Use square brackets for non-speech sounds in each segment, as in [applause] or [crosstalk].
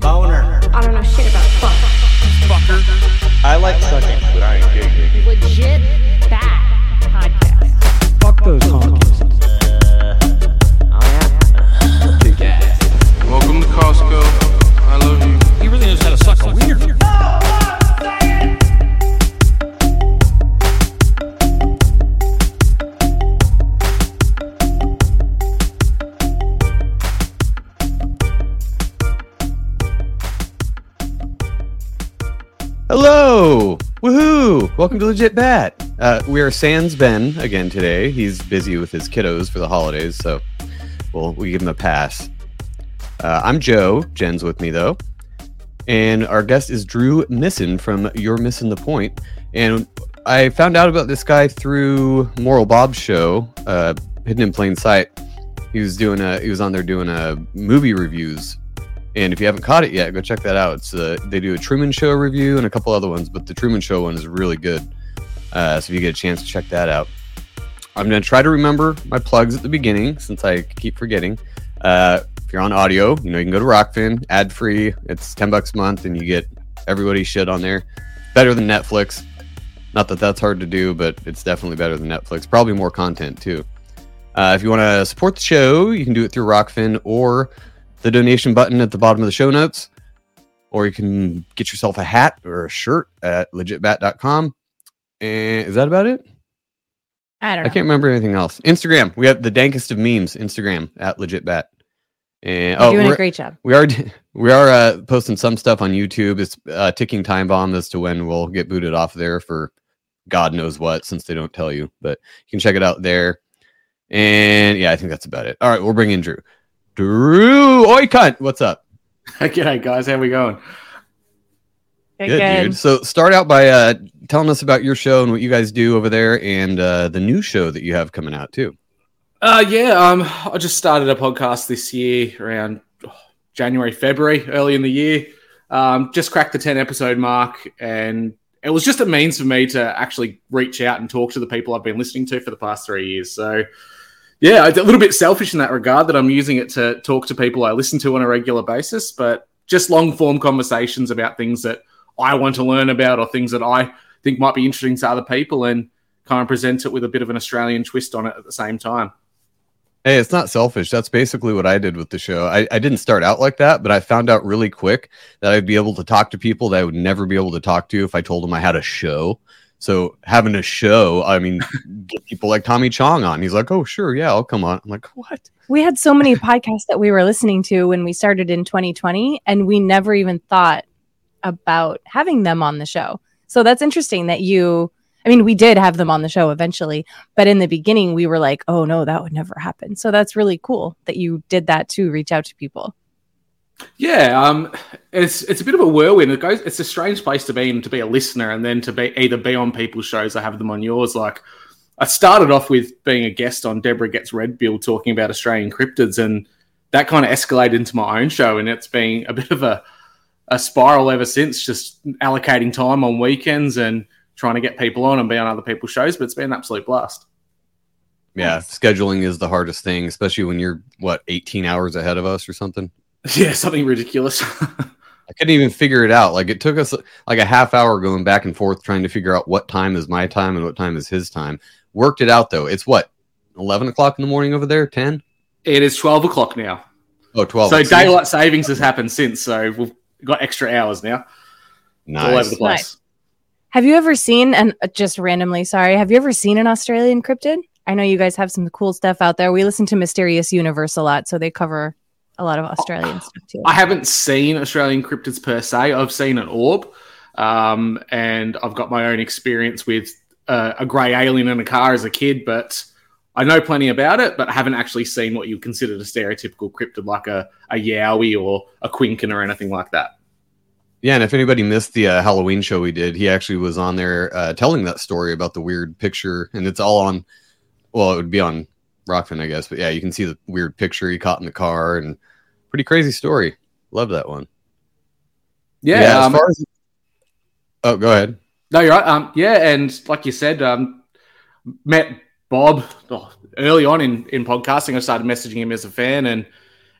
Boner. I don't know shit about fuck. Fucker. I like sucking, but I ain't giggling. Legit Bat podcast. Fuck those honkies. Big ass. Welcome to Costco. I love you. He really knows how to suck a wiener. Hello! Woohoo! Welcome to Legit Bat. Uh, we are Sans Ben again today. He's busy with his kiddos for the holidays, so we'll we give him a pass. Uh, I'm Joe. Jen's with me though, and our guest is Drew Nissen from You're Missing the Point. And I found out about this guy through Moral Bob's show, uh, Hidden in Plain Sight. He was doing a he was on there doing a movie reviews and if you haven't caught it yet, go check that out. It's uh, they do a Truman Show review and a couple other ones, but the Truman Show one is really good. Uh, so if you get a chance to check that out, I'm gonna try to remember my plugs at the beginning since I keep forgetting. Uh, if you're on audio, you know you can go to Rokfin, ad free. It's ten bucks a month, and you get everybody's shit on there. Better than Netflix. Not that that's hard to do, but it's definitely better than Netflix. Probably more content too. Uh, if you want to support the show, you can do it through Rokfin or the donation button at the bottom of the show notes, or you can get yourself a hat or a shirt at legitbat.com. And is that about it? I don't I can't remember anything else. Instagram, we have the dankest of memes. Instagram at legitbat. And You're oh, doing a great job. we are [laughs] we are uh, posting some stuff on YouTube. It's uh, ticking time bomb as to when we'll get booted off there for God knows what, since they don't tell you. But you can check it out there. And yeah, I think that's about it. All right, we'll bring in Drew. Drew, oi cunt, what's up? [laughs] G'day, guys. How we going? Good, dude. So start out by uh, telling us about your show and what you guys do over there, and uh, the new show that you have coming out too. Uh, yeah. Um, I just started a podcast this year around oh, January, February, early in the year. Um, just cracked the ten episode mark, and it was just a means for me to actually reach out and talk to the people I've been listening to for the past three years. So. Yeah, it's a little bit selfish in that regard that I'm using it to talk to people I listen to on a regular basis, but just long form conversations about things that I want to learn about or things that I think might be interesting to other people and kind of present it with a bit of an Australian twist on it at the same time. Hey, it's not selfish. That's basically what I did with the show. I, I didn't start out like that, but I found out really quick that I'd be able to talk to people that I would never be able to talk to if I told them I had a show. So having a show, I mean, get people like Tommy Chong on. He's like, "Oh, sure, yeah, I'll come on." I'm like, "What?" We had so many podcasts that we were listening to when we started in 2020, and we never even thought about having them on the show. So that's interesting that you, I mean, we did have them on the show eventually, but in the beginning, we were like, oh no, that would never happen. So that's really cool that you did that to reach out to people. Yeah, um, it's it's a bit of a whirlwind. It goes. It's a strange place to be in to be a listener, and then to be either be on people's shows or have them on yours. Like, I started off with being a guest on Deborah Gets Red Bill talking about Australian cryptids, and that kind of escalated into my own show, and it's been a bit of a a spiral ever since. Just allocating time on weekends and trying to get people on and be on other people's shows, but it's been an absolute blast. Yeah, scheduling is the hardest thing, especially when you're what 18 hours ahead of us or something. [laughs] Yeah, something ridiculous. [laughs] I couldn't even figure it out. Like it took us like a half hour going back and forth trying to figure out what time is my time and what time is his time. worked it out though. It's what eleven o'clock in the morning over there. Ten. It is 12 o'clock now. Oh, 12. so It's daylight savings has happened since. So we've got extra hours now. Nice. All over the place. Nice. Have you ever seen and uh, just randomly, sorry, have you ever seen an Australian cryptid? I know you guys have some cool stuff out there. We listen to Mysterious Universe a lot, so they cover a lot of Australian stuff too. I haven't seen Australian cryptids per se. I've seen an orb, um, and I've got my own experience with uh, a grey alien in a car as a kid. But I know plenty about it, but I haven't actually seen what you consider a stereotypical cryptid like a, a yowie or a quinkin or anything like that. Yeah, and if anybody missed the uh, Halloween show we did, he actually was on there uh, telling that story about the weird picture, and it's all on. Well, it would be on Rokfin, I guess, but yeah, you can see the weird picture he caught in the car, and pretty crazy story. Love that one. Yeah, as um, far as- oh, go ahead. No, you're right. Um, yeah, and like you said, um, met Bob oh, early on in, in podcasting. I started messaging him as a fan and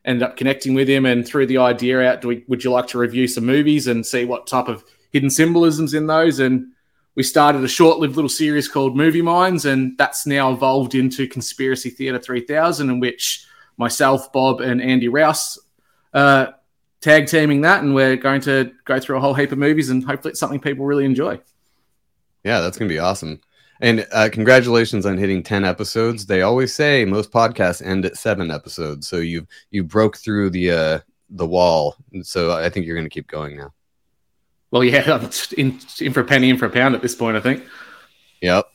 ended up connecting with him and threw the idea out. Do we, would you like to review some movies and see what type of hidden symbolisms in those? And we started a short-lived little series called Movie Minds, and that's now evolved into Conspiracy Theater 3000, in which myself, Bob, and Andy Rouse uh, tag teaming that, and we're going to go through a whole heap of movies, and hopefully it's something people really enjoy. Yeah, that's gonna be awesome. And uh, congratulations on hitting ten episodes. They always say most podcasts end at seven episodes, so you you broke through the uh, the wall. So I think you're gonna keep going now. Well, yeah, [laughs] in, in for a penny, in for a pound at this point, I think. Yep.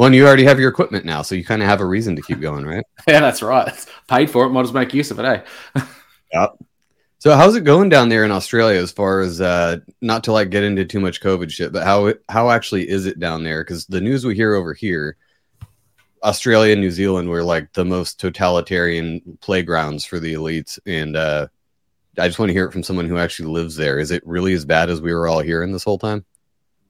Well, and you already have your equipment now, so you kind of have a reason to keep going, right? [laughs] Yeah, that's right. Paid for it, might as well make use of it, eh? [laughs] Yep. So how's it going down there in Australia as far as uh not to like get into too much COVID shit, but how how actually is it down there? Because the news we hear over here, Australia and New Zealand were like the most totalitarian playgrounds for the elites, and uh I just want to hear it from someone who actually lives there. Is it really as bad as we were all hearing this whole time?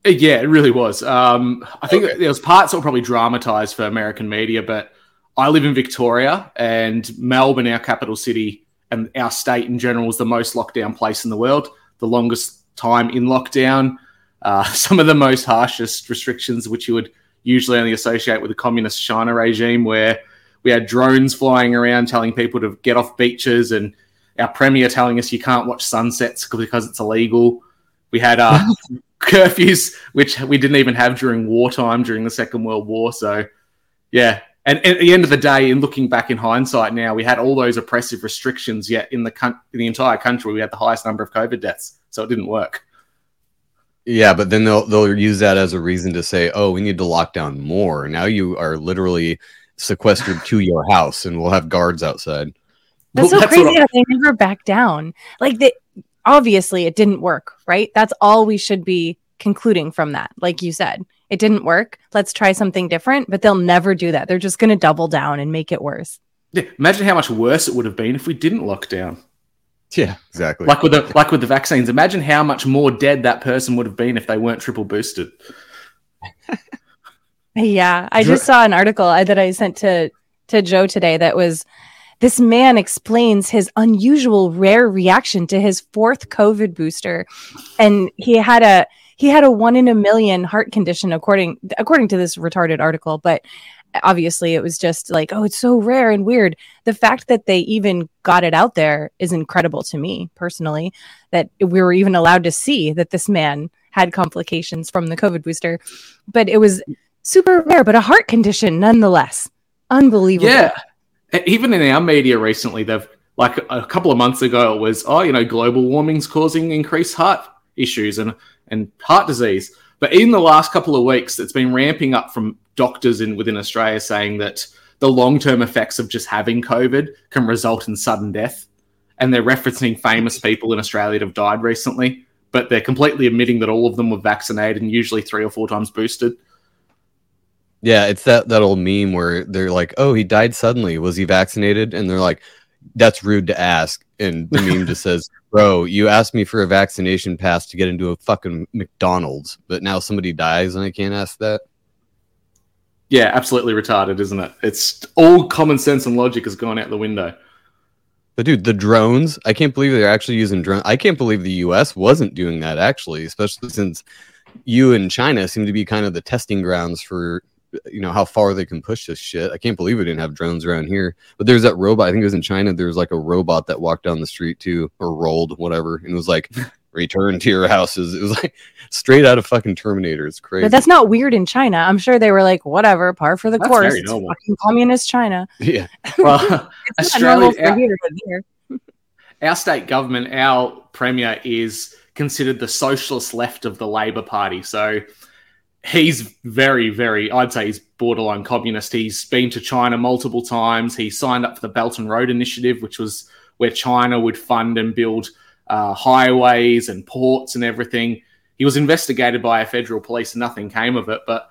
Yeah, it really was. Um, I think there was parts that were probably dramatized for American media, but I live in Victoria, and Melbourne, our capital city, and our state in general, is the most lockdown place in the world. The longest time in lockdown. Uh, [laughs] some of the most harshest restrictions, which you would usually only associate with the communist China regime, where we had drones flying around telling people to get off beaches, and our premier telling us you can't watch sunsets because it's illegal. We had uh, [laughs] curfews, which we didn't even have during wartime during the Second World War. So, yeah. And at the end of the day, in looking back in hindsight now, we had all those oppressive restrictions, yet in the coun- in the entire country, we had the highest number of COVID deaths. So it didn't work. Yeah, but then they'll they'll use that as a reason to say, "Oh, we need to lock down more." Now you are literally sequestered to your house, and we'll have guards outside. That's Well, so that's crazy I- that they never back down. Like they obviously it didn't work, right? That's all we should be concluding from that. Like you said, it didn't work. Let's try something different, but they'll never do that. They're just going to double down and make it worse. Yeah, imagine how much worse it would have been if we didn't lock down. Yeah, exactly. Like with the like with the vaccines, imagine how much more dead that person would have been if they weren't triple boosted. [laughs] Yeah, I just saw an article uh, that I sent to to Joe today that was this man explains his unusual rare reaction to his fourth COVID booster and he had a he had a 1 in a million heart condition according according to this retarded article but obviously it was just like oh it's so rare and weird the fact that they even got it out there is incredible to me personally that we were even allowed to see that this man had complications from the covid booster but it was super rare, but a heart condition nonetheless. Unbelievable. Yeah. Even in our media recently, they've like a couple of months ago, it was oh, you know, global warming's causing increased heart issues and and heart disease. But in the last couple of weeks, it's been ramping up from doctors in within Australia saying that the long term effects of just having COVID can result in sudden death. And they're referencing famous people in Australia that have died recently, but they're completely admitting that all of them were vaccinated and usually three or four times boosted. Yeah, it's that that old meme where they're like, "Oh, he died suddenly. Was he vaccinated?" And they're like, "That's rude to ask." And the meme just says, [laughs] "Bro, you asked me for a vaccination pass to get into a fucking McDonald's, but now somebody dies and I can't ask that." Yeah, absolutely retarded, isn't it? It's all common sense and logic has gone out the window. But dude, the drones, I can't believe they're actually using drones. I can't believe the US wasn't doing that actually, especially since you and China seem to be kind of the testing grounds for you know how far they can push this shit. I can't believe we didn't have drones around here. But there's that robot. I think it was in China. There's like a robot that walked down the street too, or rolled, whatever, and it was like, [laughs] "Return to your houses." It was like straight out of fucking Terminator. It's crazy. But that's not weird in China. I'm sure they were like, whatever, par for the That's course. very It's normal. fucking communist China. [laughs] yeah. [laughs] Well, It's Australia, for here, uh, but here. our state government, our premier is considered the socialist left of the Labor Party. So he's very, very, I'd say he's borderline communist. He's been to China multiple times. He signed up for the Belt and Road Initiative, which was where China would fund and build uh, highways and ports and everything. He was investigated by a federal police and nothing came of it. But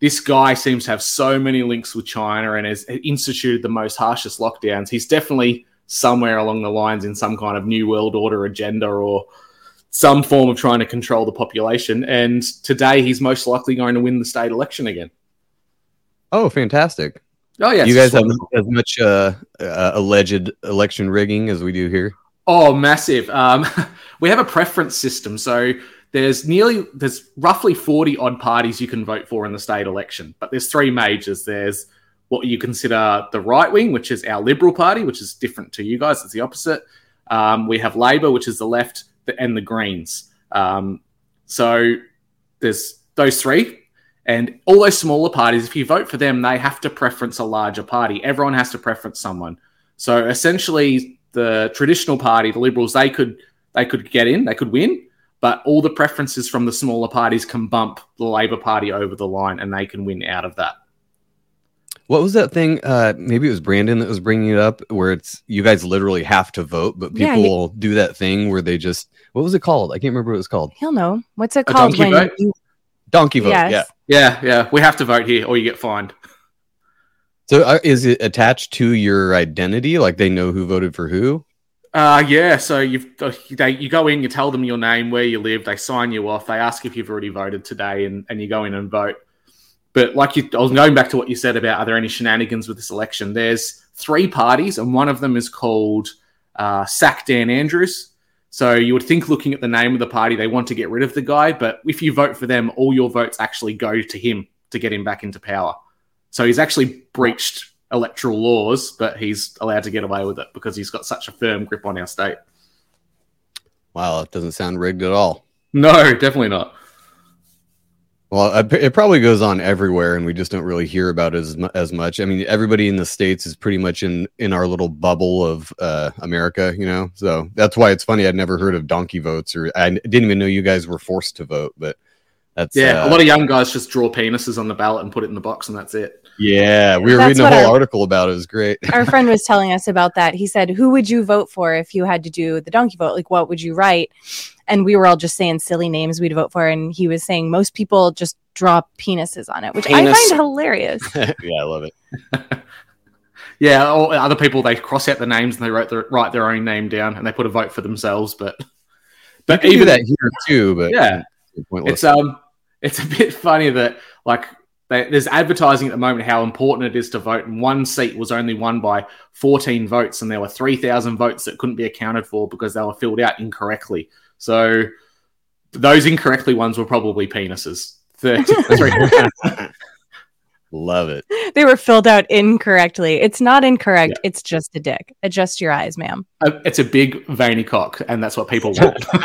this guy seems to have so many links with China and has instituted the most harshest lockdowns. He's definitely somewhere along the lines in some kind of new world order agenda or some form of trying to control the population. And today he's most likely going to win the state election again. Oh, fantastic. Oh, yeah. you guys have as much uh, uh, alleged election rigging as we do here. Oh, massive. Um, [laughs] we have a preference system. So there's nearly, there's roughly 40 odd parties you can vote for in the state election. But there's three majors. There's what you consider the right wing, which is our Liberal Party, which is different to you guys. It's the opposite. Um, we have Labor, which is the left, the- and the Greens. Um, so there's those three. And all those smaller parties, if you vote for them, they have to preference a larger party. Everyone has to preference someone. So essentially, the traditional party, the Liberals, they could they could get in, they could win, but all the preferences from the smaller parties can bump the Labor Party over the line, and they can win out of that. What was that thing? Uh, maybe it was Brandon that was bringing it up, where it's you guys literally have to vote, but people Yeah, you- will do that thing where they just what was it called? I can't remember what it was called. He'll know. What's it A called donkey when vote? you Donkey vote. Yes. Yeah. Yeah, yeah, we have to vote here, or you get fined. So uh, is it attached to your identity? Like they know who voted for who? Uh, yeah. So you've they, you go in, you tell them your name, where you live, they sign you off, they ask if you've already voted today, and, and you go in and vote. But like you, I was going back to what you said about are there any shenanigans with this election? There's three parties, and one of them is called uh, Sack Dan Andrews. So you would think, looking at the name of the party, they want to get rid of the guy, but if you vote for them, all your votes actually go to him to get him back into power. So he's actually breached electoral laws, but he's allowed to get away with it because he's got such a firm grip on our state. Wow, that doesn't sound rigged at all. No, definitely not. Well, it it probably goes on everywhere, and we just don't really hear about it as as much. I mean, everybody in the states is pretty much in in our little bubble of uh, America, you know. So that's why it's funny. I'd never heard of donkey votes, or I didn't even know you guys were forced to vote. But that's Yeah, uh, a lot of young guys just draw penises on the ballot and put it in the box, and that's it. yeah. We were That's reading a whole our- article about it. It was great. [laughs] our friend was [laughs] telling us about that. He said, "Who would you vote for if you had to do the donkey vote? Like, what would you write?" And we were all just saying silly names we'd vote for, and he was saying most people just draw penises on it, which I find hilarious. [laughs] yeah, I love it. [laughs] Yeah, or other people they cross out the names and they write their write their own name down and they put a vote for themselves. But but You can do even that here too, but yeah, pointless. it's um it's a [laughs] bit funny that like they, there's advertising at the moment how important it is to vote, and one seat was only won by 14 votes, and there were 3,000 votes that couldn't be accounted for because they were filled out incorrectly. So those incorrectly ones were probably penises. 33. [laughs] love it. they were filled out incorrectly. It's not incorrect. It's just a dick. Adjust your eyes, ma'am. Uh, it's a big veiny cock, and that's what people want. [laughs]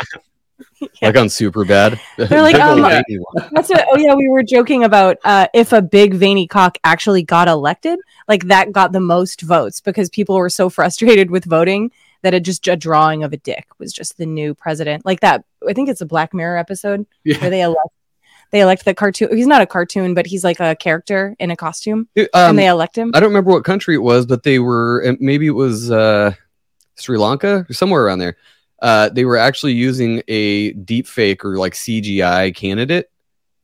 Like on Super Bad. They're like, [laughs] um, veiny. That's what. Oh yeah, we were joking about uh, if a big veiny cock actually got elected, like that got the most votes because people were so frustrated with voting that it just a drawing of a dick was just the new president. Like that. I think it's a Black Mirror episode where they elect they elect the cartoon. He's not a cartoon, but he's like a character in a costume, Um, and they elect him. I don't remember what country it was, but they were maybe it was uh, Sri Lanka or somewhere around there. Uh, they were actually using a deep fake or like CGI candidate,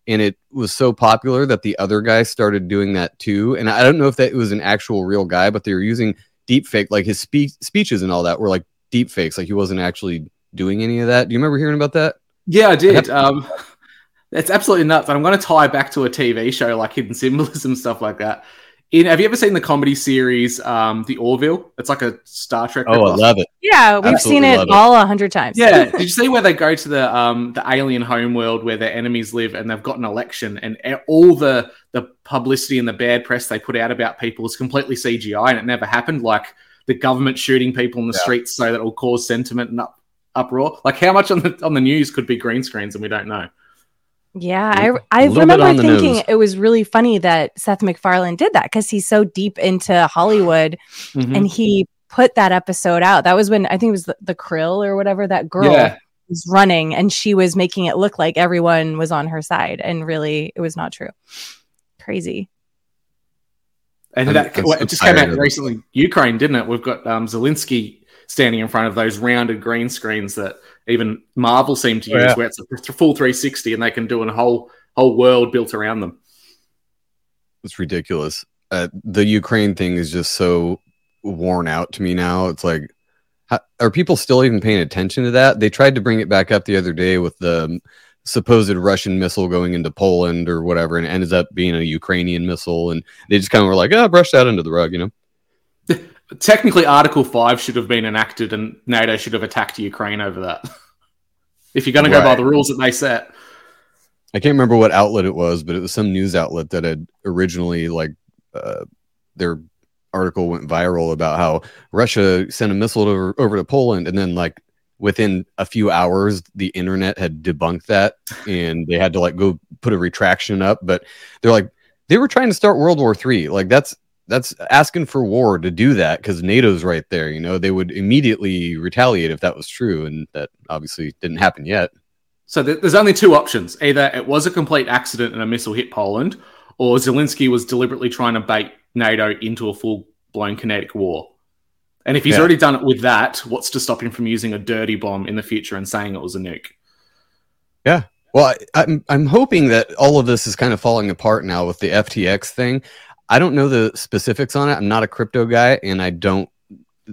and it was so popular that the other guy started doing that too. And I don't know if that was an actual real guy, but they were using deep fake, like his spe- speeches and all that were like deep fakes, like he wasn't actually doing any of that. Do you remember hearing about that? Yeah, I did. Um, [laughs] it's absolutely nuts. I'm going to tie back to a TV show like Hidden Symbolism, [laughs] stuff like that. In, have you ever seen the comedy series um, The Orville? It's like a Star Trek. Oh, I love it. Yeah, we've Absolutely seen it it. all a hundred times. Yeah. [laughs] Did you see where they go to the um the alien homeworld where their enemies live and they've got an election and all the the publicity and the bad press they put out about people is completely CGI and it never happened. Like the government shooting people in the Yeah. streets so that it will cause sentiment and up, uproar. Like how much on the on the news could be green screens and we don't know. Yeah, I, little bit remember thinking nose. it was really funny that Seth MacFarlane did that because he's so deep into Hollywood Mm-hmm. and he put that episode out. That was when I think it was the, the Krill or whatever that girl Yeah. was running and she was making it look like everyone was on her side and really it was not true. Crazy. And I'm- that I'm well, so it just came out recently, Ukraine, didn't it? We've got um, Zelensky standing in front of those rounded green screens that even Marvel seem to use, yeah. where it's a full 360 and they can do a whole whole world built around them. It's ridiculous. Uh, the Ukraine thing is just so worn out to me now. It's like, how, are people still even paying attention to that? They tried to bring it back up the other day with the supposed Russian missile going into Poland or whatever, and it ends up being a Ukrainian missile. And they just kind of were like, oh, brush that under the rug, you know? Technically, Article 5 should have been enacted and NATO should have attacked Ukraine over that. [laughs] if you're going to go by the rules that they set. I can't remember what outlet it was, but it was some news outlet that had originally like uh, their article went viral about how Russia sent a missile over over to Poland, and then like within a few hours, the internet had debunked that, [laughs] and they had to like go put a retraction up. But they're like they were trying to start World War Three. Like that's that's asking for war to do that because NATO's right there. You know, they would immediately retaliate if that was true, and that obviously didn't happen yet. So th- there's only two options. Either it was a complete accident and a missile hit Poland, or Zelensky was deliberately trying to bait NATO into a full blown kinetic war. And if he's Yeah. already done it with that, what's to stop him from using a dirty bomb in the future and saying it was a nuke? Yeah, well, I, I'm I'm hoping that all of this is kind of falling apart now with the FTX thing. I don't know the specifics on it. I'm not a crypto guy, and I don't.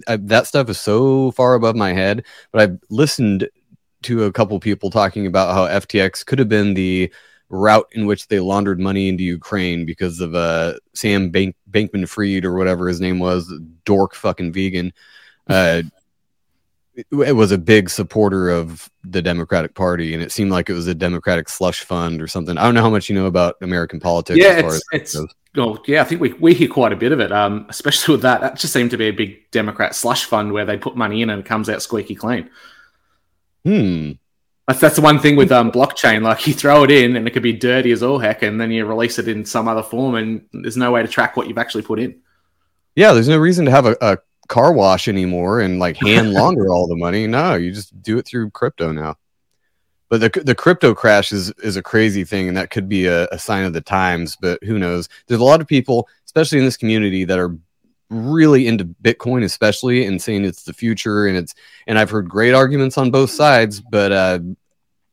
I, that stuff is so far above my head. But I've listened to a couple people talking about how FTX could have been the route in which they laundered money into Ukraine because of uh, Sam Bank- Bankman Fried or whatever his name was, dork fucking vegan. [laughs] Uh, it, was a big supporter of the Democratic Party, and it seemed like it was a Democratic slush fund or something. I don't know how much you know about American politics. yeah, as far it's, as it's oh, yeah, I think we, we hear quite a bit of it, um, especially with that. That just seemed to be a big Democrat slush fund where they put money in and it comes out squeaky clean. hmm. That's, that's the one thing with um, blockchain. Like you throw it in and it could be dirty as all heck, and then you release it in some other form, and there's no way to track what you've actually put in. Yeah, there's no reason to have a, a car wash anymore and like hand [laughs] launder all the money. No, you just do it through crypto now. But the the crypto crash is is a crazy thing, and that could be a, a sign of the times. But who knows? There's a lot of people, especially in this community, that are really into Bitcoin, especially, and saying it's the future. And it's and I've heard great arguments on both sides, but uh,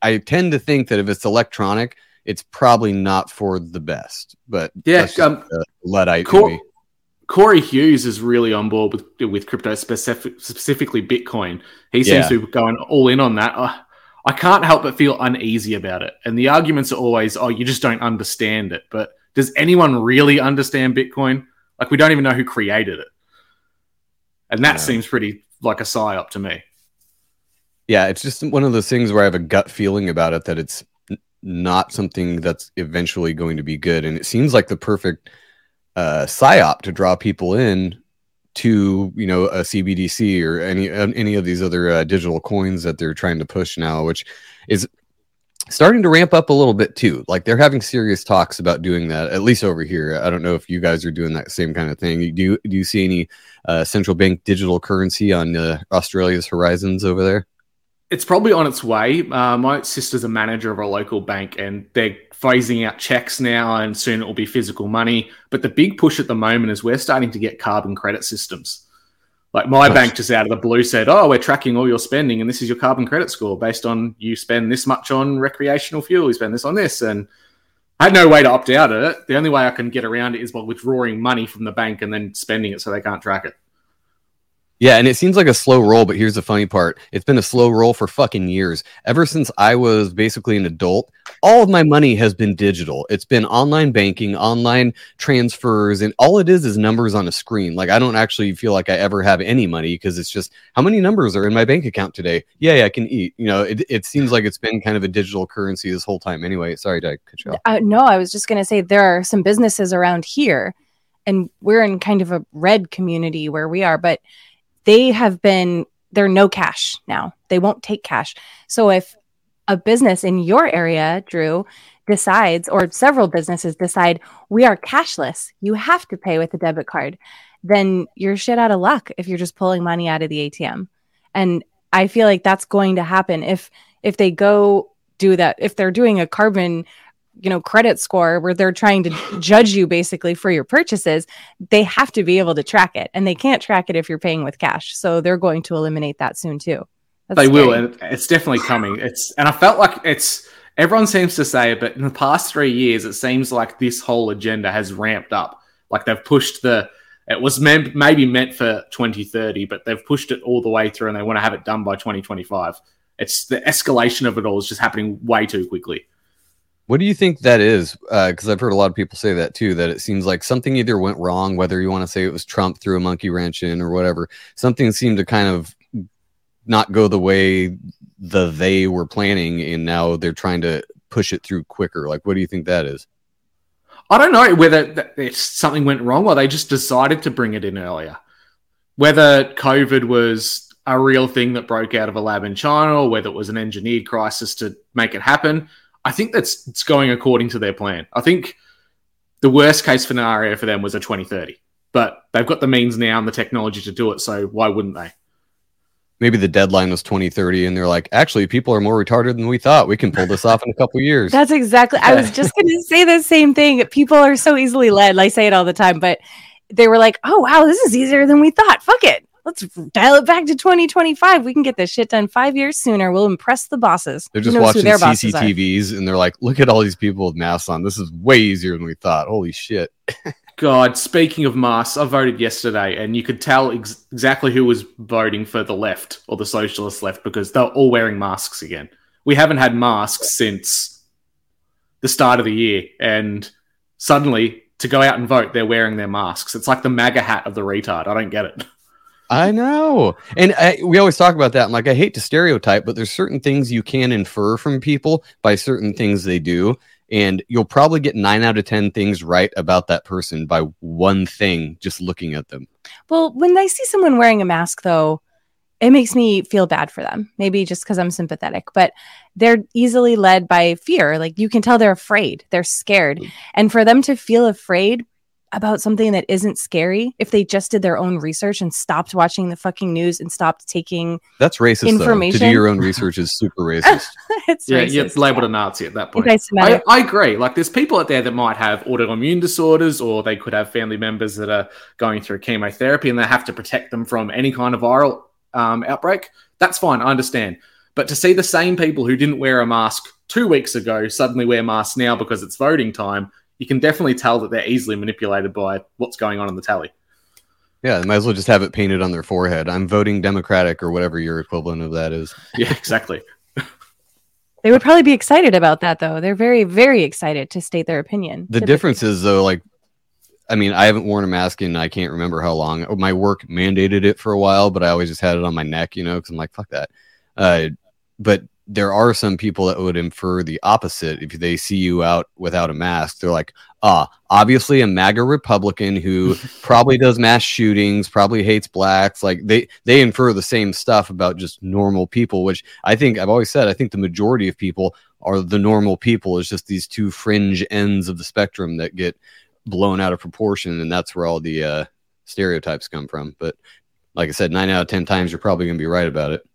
I tend to think that if it's electronic, it's probably not for the best. But Yeah, um, luddite to Cor- me. Corey Hughes is really on board with with crypto, specific, specifically Bitcoin. He Yeah. seems to be going all in on that. Uh, I can't help but feel uneasy about it. And the arguments are always, "Oh, you just don't understand it." But does anyone really understand Bitcoin? Like, we don't even know who created it, and that No. seems pretty like a psyop to me. yeah it's just one of those things where i have a gut feeling about it that it's not something that's eventually going to be good and it seems like the perfect uh psyop to draw people in to you know a cbdc or any any of these other uh, digital coins that they're trying to push now which is starting to ramp up a little bit too. Like they're having serious talks about doing that at least over here. I don't know if you guys are doing that same kind of thing. Do you do you see any uh, central bank digital currency on uh, australia's horizons over there? It's probably on its way. Uh, my sister's a manager of a local bank, and they're phasing out checks now, and soon it will be physical money. But the big push at the moment is we're starting to get carbon credit systems. Like my Nice. bank just out of the blue said, "Oh, we're tracking all your spending, and this is your carbon credit score based on you spend this much on recreational fuel, you spend this on this." And I had no way to opt out of it. The only way I can get around it is by withdrawing money from the bank and then spending it so they can't track it. Yeah, and it seems like a slow roll, but here's the funny part. It's been a slow roll for fucking years. Ever since I was basically an adult, all of my money has been digital. It's been online banking, online transfers, and all it is is numbers on a screen. Like I don't actually feel like I ever have any money because it's just how many numbers are in my bank account today? Yeah, I can eat. You know, it, it seems like it's been kind of a digital currency this whole time. Anyway, sorry, I cut you off? Uh, no, I was just going to say there are some businesses around here, and we're in kind of a red community where we are, but they have been they're no cash now. They won't take cash. So if a business in your area, Drew, decides, or several businesses decide, we are cashless, you have to pay with a debit card, then you're shit out of luck if you're just pulling money out of the ATM. And I feel like that's going to happen if if they go do that, if they're doing a carbon you know credit score where they're trying to [laughs] judge you basically for your purchases they have to be able to track it. And they can't track it if you're paying with cash. So they're going to eliminate that soon too That's they will, and it's definitely coming. It's and I felt like it's everyone seems to say it, but in the past three years, it seems like this whole agenda has ramped up. Like they've pushed the. It was meant maybe meant for 2030, but they've pushed it all the way through, and they want to have it done by 2025. It's the escalation of it all is just happening way too quickly. What do you think that is? Uh, because I've heard a lot of people say that too. That it seems like something either went wrong, whether you want to say it was Trump threw a monkey wrench in or whatever. Something seemed to kind of not go the way the they were planning, and now they're trying to push it through quicker. Like, what do you think that is? I don't know whether something went wrong or they just decided to bring it in earlier. Whether COVID was a real thing that broke out of a lab in China or whether it was an engineered crisis to make it happen, I think that's it's going according to their plan. I think the worst case scenario for them was a 2030, but they've got the means now and the technology to do it, so why wouldn't they? Maybe the deadline was 2030, and they're like, actually, people are more retarded than we thought. We can pull this off in a couple years. That's exactly. I was just going to say the same thing. People are so easily led. I say it all the time, but they were like, "Oh wow, this is easier than we thought. Fuck it, let's dial it back to 2025. We can get this shit done five years sooner. We'll impress the bosses. They're just watching their bosses are. CCTVs, and they're like, look at all these people with masks on. This is way easier than we thought. Holy shit. [laughs] God, speaking of masks, I voted yesterday, and you could tell ex- exactly who was voting for the left or the socialist left because they're all wearing masks again. We haven't had masks since the start of the year, and suddenly to go out and vote, they're wearing their masks. It's like the MAGA hat of the retard. I don't get it. [laughs] I know. And I, we always talk about that. I'm like, I hate to stereotype, but there's certain things you can infer from people by certain things they do. And you'll probably get nine out of 10 things right about that person by one thing just looking at them. Well, when I see someone wearing a mask, though, it makes me feel bad for them. Maybe just because I'm sympathetic, but they're easily led by fear. Like you can tell they're afraid, they're scared. Mm. And for them to feel afraid about something that isn't scary, if they just did their own research and stopped watching the fucking news and stopped taking That's racist. Though. To do Information. your own research is super [laughs] racist. it's Yeah, racist, you're labeled a Nazi at that point. I, I agree. Like, there's people out there that might have autoimmune disorders, or they could have family members that are going through chemotherapy, and they have to protect them from any kind of viral um, outbreak. That's fine. I understand. But to see the same people who didn't wear a mask two weeks ago suddenly wear masks now because it's voting time, you can definitely tell that they're easily manipulated by what's going on in the tally. yeah, they might as well just have it painted on their forehead. I'm voting Democratic or whatever your equivalent of that is. [laughs] Yeah, exactly. [laughs] They would probably be excited about that, though. They're very, very excited to state their opinion. The typically. difference is though, like, I mean, I haven't worn a mask in I can't remember how long. My work mandated it for a while, but I always just had it on my neck, you know, because I'm like, fuck that. Uh, but there are some people that would infer the opposite if they see you out without a mask. They're like, ah, obviously a MAGA Republican who [laughs] probably does mass shootings, probably hates blacks. Like they they infer the same stuff about just normal people, which I think I've always said. I think the majority of people are the normal people. It's just these two fringe ends of the spectrum that get blown out of proportion, and that's where all the uh, stereotypes come from. But like I said, nine out of ten times you're probably going to be right about it.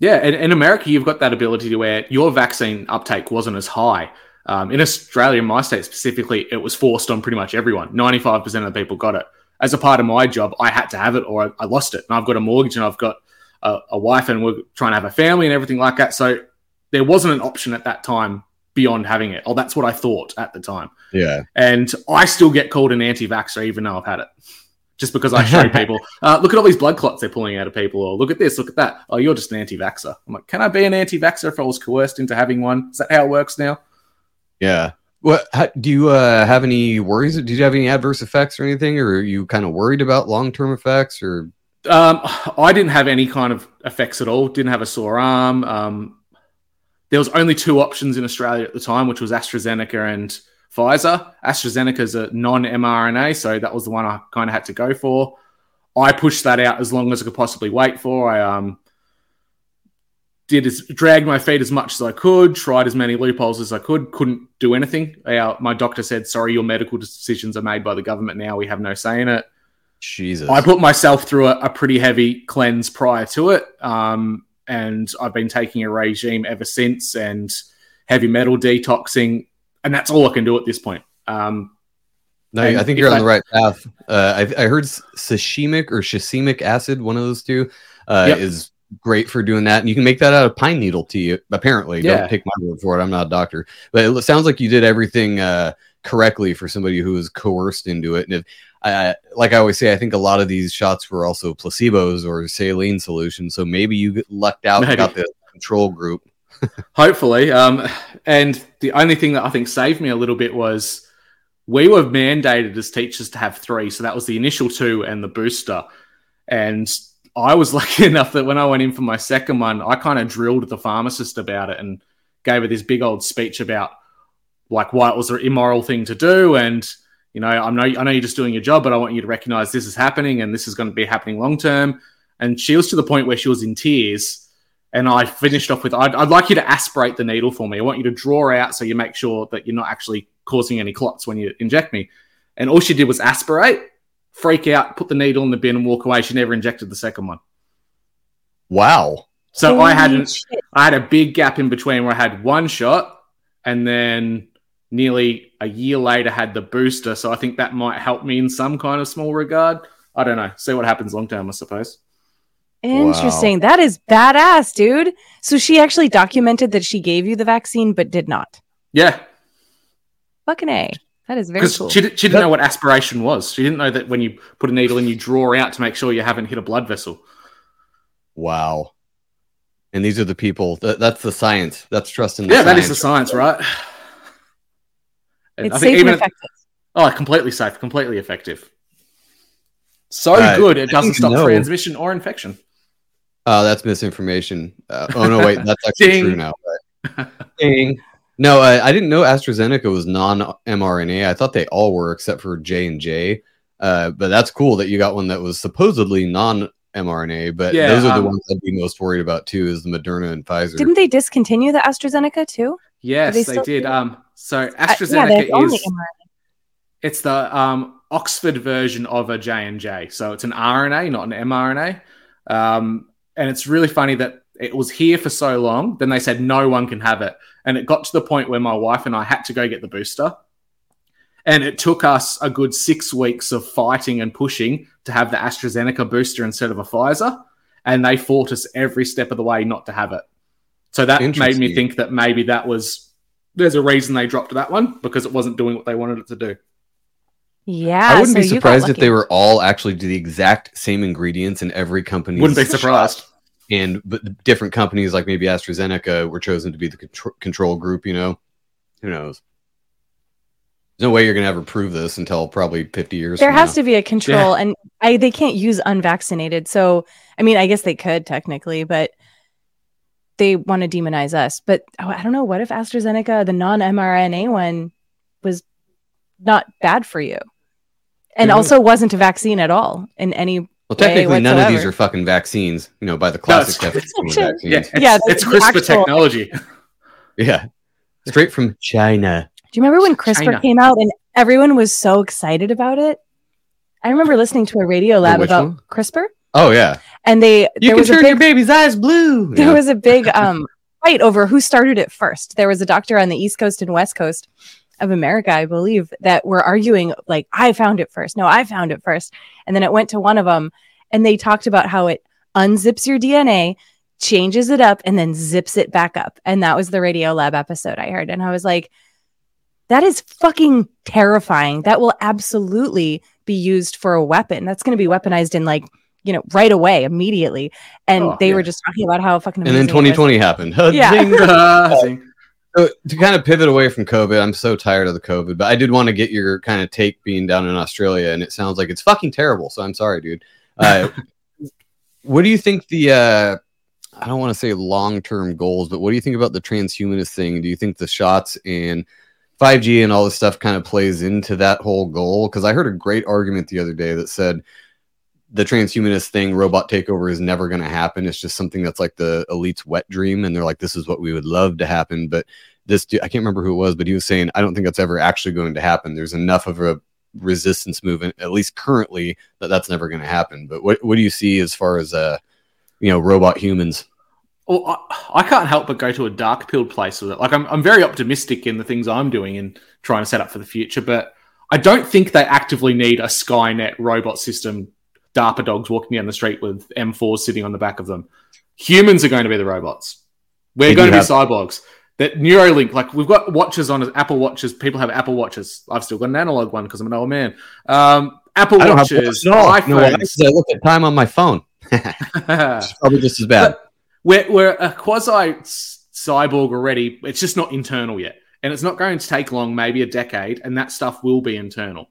Yeah, and in America, you've got that ability to where your vaccine uptake wasn't as high. Um, in Australia, my state specifically, it was forced on pretty much everyone. 95% of the people got it. As a part of my job, I had to have it or I, I lost it. And I've got a mortgage and I've got a, a wife and we're trying to have a family and everything like that. So there wasn't an option at that time beyond having it. Oh, that's what I thought at the time. Yeah. And I still get called an anti vaxxer even though I've had it. Just because I show [laughs] people, uh, look at all these blood clots they're pulling out of people, or look at this, look at that. Oh, you're just an anti-vaxxer. I'm like, can I be an anti-vaxxer if I was coerced into having one? Is that how it works now? Yeah. What how, do you uh, have any worries? Did you have any adverse effects or anything, or are you kind of worried about long term effects? Or Um, I didn't have any kind of effects at all. Didn't have a sore arm. Um, there was only two options in Australia at the time, which was AstraZeneca and Pfizer. AstraZeneca is a non-mRNA, so that was the one I kind of had to go for. I pushed that out as long as I could possibly wait for. I um, did as dragged my feet as much as I could, tried as many loopholes as I could, couldn't do anything. Uh, my doctor said, "Sorry, your medical decisions are made by the government now. We have no say in it." Jesus, I put myself through a, a pretty heavy cleanse prior to it, um, and I've been taking a regime ever since, and heavy metal detoxing, and that's all I can do at this point. Um, no, I think you're on I- the right path. Uh, I, I heard sashimic or shishimic acid, one of those two, uh, Yep. is great for doing that, and you can make that out of pine needle tea. Apparently, Yeah. don't take my word for it. I'm not a doctor, but it sounds like you did everything uh, correctly for somebody who was coerced into it. And if, uh, like I always say, I think a lot of these shots were also placebos or saline solutions. So maybe you lucked out and Maybe. got the control group. Hopefully. Um, and the only thing that I think saved me a little bit was we were mandated as teachers to have three. So that was the initial two and the booster. And I was [laughs] lucky enough that when I went in for my second one, I kind of drilled the pharmacist about it and gave her this big old speech about like why it was an immoral thing to do. And, you know, I know, I know you're just doing your job, but I want you to recognize this is happening and this is going to be happening long term. And she was to the point where she was in tears. And I finished off with, I'd, I'd like you to aspirate the needle for me. I want you to draw out so you make sure that you're not actually causing any clots when you inject me. And all she did was aspirate, freak out, put the needle in the bin, and walk away. She never injected the second one. Wow. So I had Holy an, shit. I had a big gap in between where I had one shot, and then nearly a year later had the booster. So I think that might help me in some kind of small regard. I don't know. See what happens long term, I suppose. Interesting. That is badass, dude. So she actually documented that she gave you the vaccine, but did not. Yeah, Fucking A. That is very because cool. she, she didn't know what aspiration was. She didn't know that when you put a needle in, you draw out to make sure you haven't hit a blood vessel. Wow. And these are the people. That, that's the science. That's trust in the Yeah, that is the science. science, right? And it's I think safe and even effective. oh, completely safe, completely effective. So Uh, good, it doesn't stop no. transmission or infection. Oh, that's misinformation. Uh, oh no, wait, [laughs] that's actually Ding. true now. But... [laughs] Ding. No, I, I didn't know AstraZeneca was non-mRNA. I thought they all were except for J and J. Uh, but that's cool that you got one that was supposedly non-mRNA. But Yeah, those are the um, ones I'd be most worried about too, is the Moderna and Pfizer. Didn't they discontinue the AstraZeneca too? Yes, they they, did. Um, so Uh, yeah, AstraZeneca only is mRNA. it's the um, Oxford version of a J and J. So it's an RNA, not an mRNA. Um, and it's really funny that it was here for so long. Then they said no one can have it, and it got to the point where my wife and I had to go get the booster. And it took us a good six weeks of fighting and pushing to have the AstraZeneca booster instead of a Pfizer. And they fought us every step of the way not to have it. So that made me think that maybe that was there's a reason they dropped that one because it wasn't doing what they wanted it to do. Yeah. I wouldn't so be surprised if they were all actually the exact same ingredients in every company. Wouldn't be surprised. And but different companies like maybe AstraZeneca were chosen to be the contr- control group. You know, who knows? There's no way you're gonna ever prove this until probably 50 years. There from has now. to be a control, and I they can't use unvaccinated. So I mean, I guess they could technically, but they want to demonize us. But oh, I don't know. What if AstraZeneca, the non-mRNA one, was not bad for you, and also wasn't a vaccine at all in any. Well, technically, none of these are fucking vaccines. You know, by the classic it's- definition of vaccines. Yeah, it's, Yeah, it's the CRISPR actual- technology. [laughs] Yeah, straight from China. Do you remember when CRISPR China. came out and everyone was so excited about it? I remember listening to a radio lab about one? CRISPR, Oh yeah, and they you there can was a turn big your baby's eyes blue. [laughs] there Yeah. was a big [laughs] um fight over who started it first. There was a doctor on the East Coast and West Coast of America, I believe, that were arguing like I found it first. No, I found it first. And then it went to one of them and they talked about how it unzips your DNA, changes it up and then zips it back up. And that was the Radio Lab episode I heard and I was like that is fucking terrifying. That will absolutely be used for a weapon. That's going to be weaponized in like you know right away, immediately. And Oh, they were just talking about how fucking And then amazing it was. 2020 happened. [laughs] Yeah. Ding. [laughs] So to kind of pivot away from COVID, I'm so tired of the COVID, but I did want to get your kind of take being down in Australia, and it sounds like it's fucking terrible. So I'm sorry, dude. Uh, [laughs] what do you think the uh, I don't want to say long term goals, but what do you think about the transhumanist thing? Do you think the shots and 5G and all this stuff kind of plays into that whole goal? Because I heard a great argument the other day that said the transhumanist thing, robot takeover, is never going to happen. It's just something that's like the elite's wet dream, and they're like, this is what we would love to happen, but this dude, I can't remember who it was, but he was saying, I don't think that's ever actually going to happen. There's enough of a resistance movement, at least currently, that that's never going to happen. But what, what do you see as far as, uh, you know, robot humans? Well, I, I can't help but go to a dark pilled place with it. Like I'm, I'm very optimistic in the things I'm doing and trying to set up for the future, but I don't think they actively need a Skynet robot system, DARPA dogs walking down the street with M4s sitting on the back of them. Humans are going to be the robots. We're They going to be cyborgs. That Neuralink, like we've got watches on Apple watches. People have Apple watches. I've still got an analog one because I'm an old man. Um, Apple I don't have watches, watches at all. No, iPhones. 'Cause I look at time on my phone. [laughs] It's probably just as bad. But we're, we're a quasi cyborg already. It's just not internal yet. And it's not going to take long, maybe a decade, and that stuff will be internal.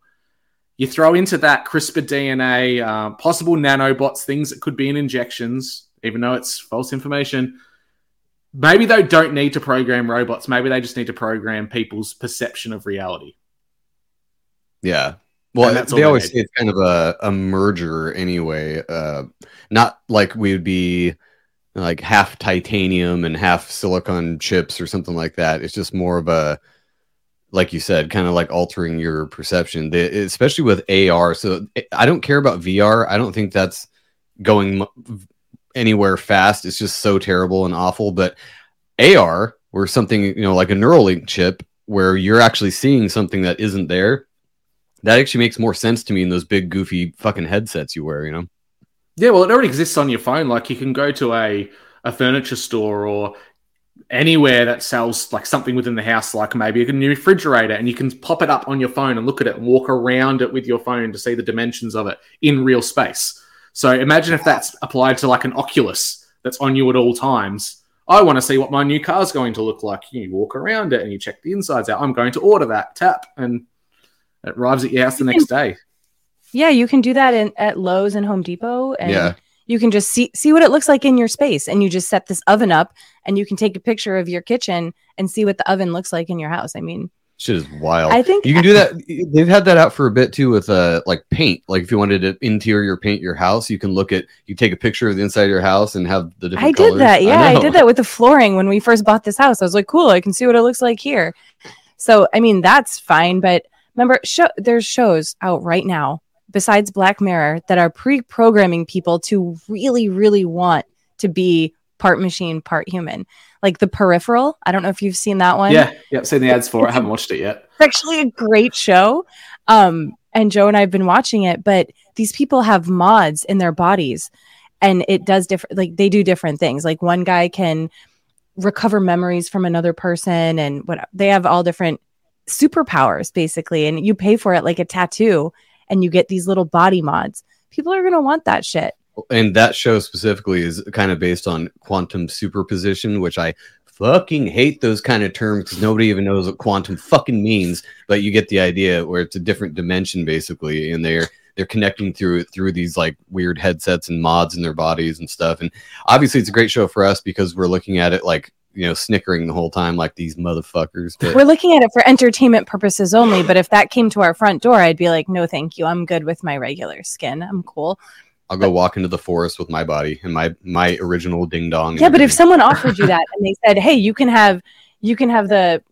You throw into that CRISPR DNA, uh, possible nanobots, things that could be in injections, even though it's false information. Maybe they don't need to program robots. Maybe they just need to program people's perception of reality. Yeah. Well, that's they they always say it's kind of a, a merger anyway. Uh, not like we would be like half titanium and half silicon chips or something like that. It's just more of a, like you said, kind of like altering your perception, the, especially with AR. So I don't care about VR. I don't think that's going anywhere fast. It's just so terrible and awful. But AR, where something, you know, like a Neuralink chip, where you're actually seeing something that isn't there, that actually makes more sense to me in those big goofy fucking headsets you wear, you know? Yeah, well, it already exists on your phone. Like you can go to a, a furniture store or anywhere that sells like something within the house, like maybe a new refrigerator, and you can pop it up on your phone and look at it and walk around it with your phone to see the dimensions of it in real space. So imagine if that's applied to like an Oculus that's on you at all times. I want to see what my new car's going to look like. You walk around it and you check the insides out. I'm going to order that, tap, and it arrives at your house the next day. Yeah, you can do that in at Lowe's and Home Depot, and Yeah. you can just see see what it looks like in your space, and you just set this oven up, and you can take a picture of your kitchen and see what the oven looks like in your house. I mean, Shit is wild. I think you can do that. They've had that out for a bit too with uh like paint. Like if you wanted to interior paint your house, you can look at you take a picture of the inside of your house and have the different I did that. Yeah, I, know. did that with the flooring when we first bought this house. I was like, cool, I can see what it looks like here. So, I mean, that's fine. But remember, show, there's shows out right now besides Black Mirror that are pre-programming people to really, really want to be part machine, part human. Like the Peripheral. I don't know if you've seen that one. Yeah, yeah, I've seen the ads for it. I haven't watched it yet. It's actually a great show. Um, and Joe and I have been watching it, but these people have mods in their bodies and it does different like they do different things. Like one guy can recover memories from another person and what they have all different superpowers basically. And you pay for it like a tattoo and you get these little body mods. People are gonna want that shit. And that show specifically is kind of based on quantum superposition, which I fucking hate those kind of terms because nobody even knows what quantum fucking means. But you get the idea where it's a different dimension basically, and they're they're connecting through through these like weird headsets and mods in their bodies and stuff. And obviously, it's a great show for us because we're looking at it like you know snickering the whole time like these motherfuckers. But We're looking at it for entertainment purposes only, but if that came to our front door, I'd be like, no, thank you. I'm good with my regular skin. I'm cool. I'll go walk into the forest with my body and my my original ding dong. Yeah, but if someone offered you [laughs] that and they said, "Hey, you can have you can have the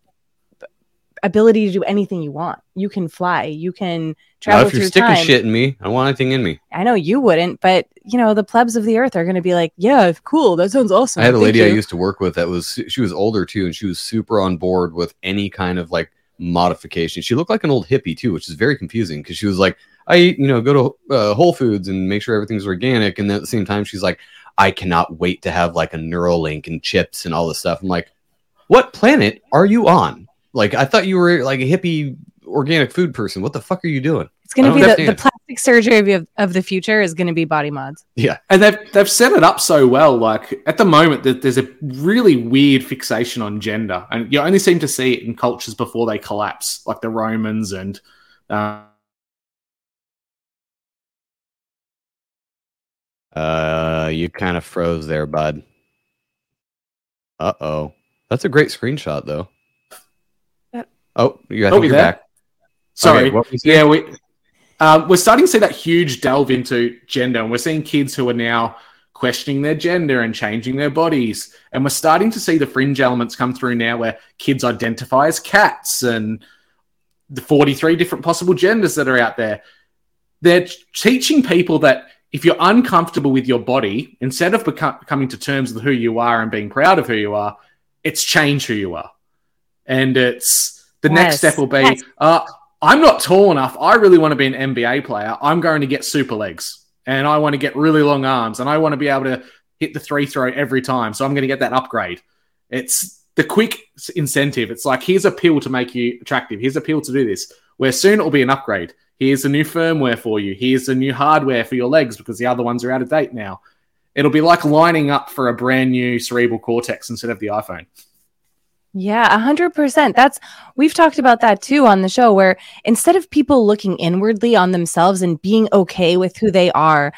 ability to do anything you want. You can fly. You can Now, travel if you're sticking time." shit in me, I don't want anything in me. I know you wouldn't, but you know the plebs of the earth are going to be like, "Yeah, cool. That sounds awesome." I had a Thank lady I used to work with that was she was older too, and she was super on board with any kind of like modification. She looked like an old hippie too, which is very confusing because she was like, I you know, go to uh, Whole Foods and make sure everything's organic, and then at the same time, she's like, I cannot wait to have like a Neuralink and chips and all this stuff. I'm like, what planet are you on? Like, I thought you were like a hippie organic food person. What the fuck are you doing? It's going to be the, the plastic surgery of, of the future is going to be body mods. Yeah. And they've they've set it up so well. Like at the moment, that there's a really weird fixation on gender, and you only seem to see it in cultures before they collapse, like the Romans and. Uh, Uh, you kind of froze there, bud. Uh oh. That's a great screenshot, though. Oh, you I Oh, think you you're there? back. sorry, Okay, what were you saying? yeah, we um, we're starting to see that huge delve into gender, and we're seeing kids who are now questioning their gender and changing their bodies, and we're starting to see the fringe elements come through now, where kids identify as cats and the 43 different possible genders that are out there. They're teaching people that if you're uncomfortable with your body, instead of become, coming to terms with who you are and being proud of who you are, it's change who you are. And it's the next step will be yes. uh, I'm not tall enough. I really want to be an NBA player. I'm going to get super legs and I want to get really long arms and I want to be able to hit the three throw every time. So I'm going to get that upgrade. It's the quick incentive. It's like, here's a pill to make you attractive. Here's a pill to do this, where soon it will be an upgrade. Here's a new firmware for you. Here's a new hardware for your legs because the other ones are out of date now. It'll be like lining up for a brand new cerebral cortex instead of the iPhone. Yeah, a hundred percent. That's we've talked about that too on the show, where instead of people looking inwardly on themselves and being okay with who they are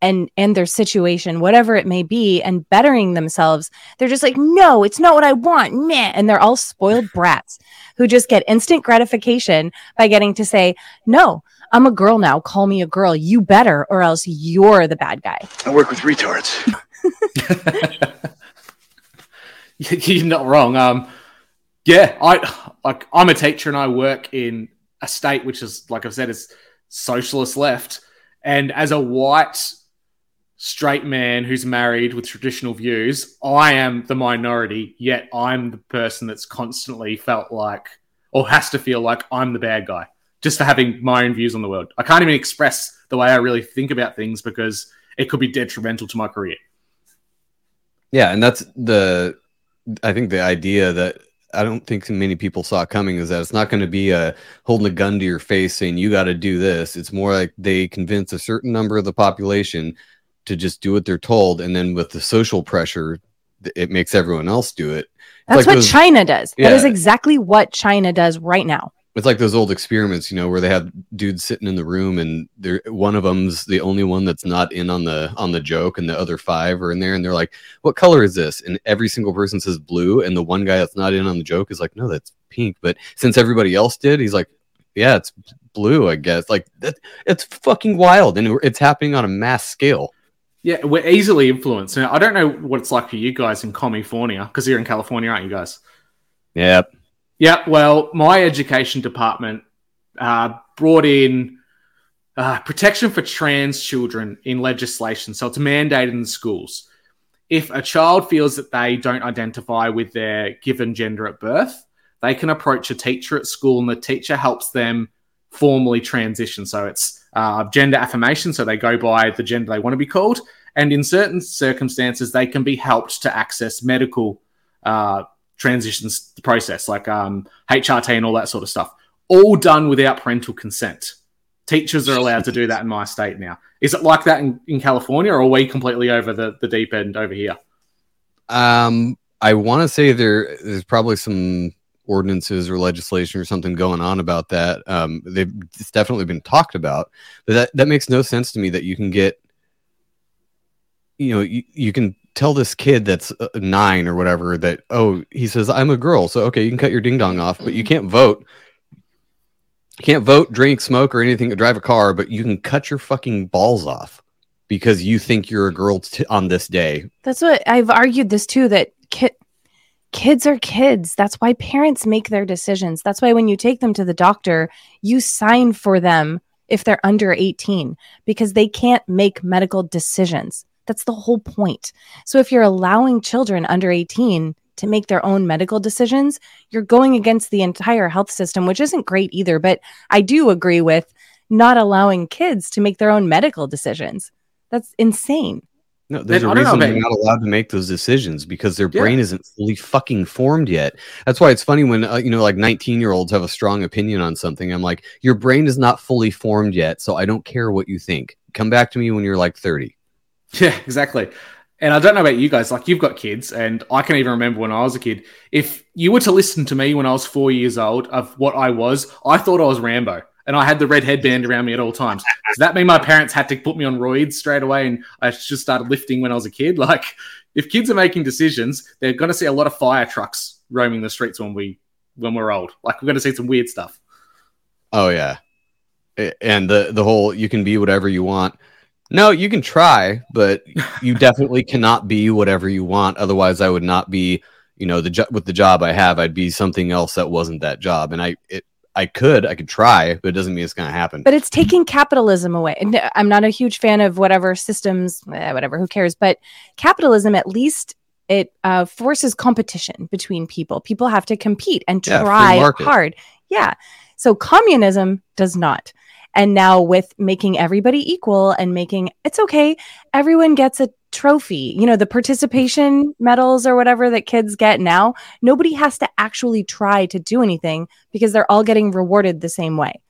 and and their situation, whatever it may be, and bettering themselves, they're just like, no, it's not what I want, meh. And they're all spoiled brats who just get instant gratification by getting to say, no, I'm a girl now. Call me a girl. You better, or else you're the bad guy. I work with retards. [laughs] [laughs] You're not wrong. Um, yeah, I like I'm a teacher and I work in a state which is, like I've said, is socialist left. And as a white straight man who's married with traditional views, I am the minority. Yet I'm the person that's constantly felt like, or has to feel like, I'm the bad guy just for having my own views on the world. I can't even express the way I really think about things because it could be detrimental to my career. Yeah, and that's the I think the idea that I don't think many people saw coming is that it's not going to be a holding a gun to your face saying you got to do this. It's more like they convince a certain number of the population to just do what they're told, and then with the social pressure, it makes everyone else do it. That's like what those- China does. That is exactly what China does right now. It's like those old experiments, you know, where they have dudes sitting in the room, and they're one of them's the only one that's not in on the on the joke, and the other five are in there, and they're like, "What color is this?" And every single person says blue, and the one guy that's not in on the joke is like, "No, that's pink." But since everybody else did, he's like, "Yeah, it's blue, I guess." Like that, it's fucking wild, and it's happening on a mass scale. Yeah, we're easily influenced. Now, I don't know what it's like for you guys in California, because you're in California, aren't you guys? Yep. Yeah, well, my education department uh, brought in uh, protection for trans children in legislation. So it's mandated in schools. If a child feels that they don't identify with their given gender at birth, they can approach a teacher at school and the teacher helps them formally transition. So it's uh, gender affirmation. So they go by the gender they want to be called. And in certain circumstances, they can be helped to access medical uh, transitions process, like um, HRT and all that sort of stuff. All done without parental consent. Teachers are allowed to do that in my state now. Is it like that in, in California, or are we completely over the, the deep end over here? Um, I want to say there there's probably some ordinances or legislation or something going on about that. Um, they've it's definitely been talked about, but that that makes no sense to me that you can get, you know, you, you can tell this kid that's uh, nine or whatever that oh he says I'm a girl, so okay you can cut your ding dong off, but you can't vote. You can't vote, drink, smoke, or anything, or drive a car, but you can cut your fucking balls off because you think you're a girl t- on this day. That's what I've argued this too that ki- kids are kids. That's why parents make their decisions. That's why when you take them to the doctor, you sign for them if they're under 18 because they can't make medical decisions. That's the whole point. So if you're allowing children under 18 to make their own medical decisions, you're going against the entire health system, which isn't great either. But I do agree with not allowing kids to make their own medical decisions. That's insane. No, there's Then a I don't know they're not allowed to make those decisions because their Yeah. brain isn't fully fucking formed yet. That's why it's funny when uh, you know, like 19 year olds have a strong opinion on something. I'm like, your brain is not fully formed yet, so I don't care what you think. Come back to me when you're like 30. [laughs] Yeah, exactly. And I don't know about you guys, like you've got kids, and I can even remember when I was a kid. If you were to listen to me when I was four years old of what I was, I thought I was Rambo, and I had the red headband around me at all times. Does that mean my parents had to put me on roids straight away, and I just started lifting when I was a kid? [laughs] Like, if kids are making decisions, they're going to see a lot of fire trucks roaming the streets when we when we're old. Like, we're going to see some weird stuff. Oh yeah. And the the whole you can be whatever you want. No, you can try, but you definitely cannot be whatever you want. Otherwise, I would not be, you know, the jo- with the job I have, I'd be something else that wasn't that job. And I it I could, I could try, but it doesn't mean it's going to happen. But it's taking capitalism away. And uh, I'm not a huge fan of whatever systems, eh, whatever, who cares? But capitalism, at least, it uh, forces competition between people. People have to compete and try market. hard. Yeah. So communism does not. And now with making everybody equal and making it's okay, everyone gets a trophy. You know, the participation medals or whatever that kids get now, nobody has to actually try to do anything because they're all getting rewarded the same way.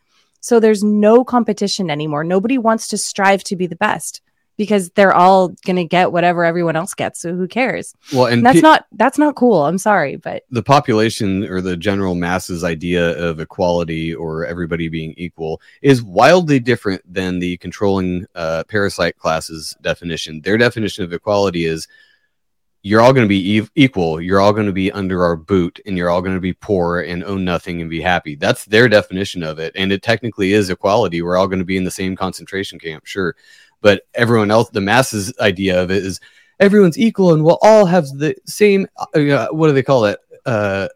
So there's no competition anymore. Nobody wants to strive to be the best because they're all going to get whatever everyone else gets. So who cares? well, and And that's pe- not that's not cool. I'm sorry, but the population or the general masses idea of equality or everybody being equal is wildly different than the controlling uh, parasite classes definition. Their definition of equality is you're all going to be ev- equal. You're all going to be under our boot, and you're all going to be poor and own nothing and be happy. That's their definition of it, and it technically is equality. We're all going to be in the same concentration camp, sure, but everyone else, the masses idea of it is everyone's equal and we'll all have the same. Uh, what do they call it? Uh,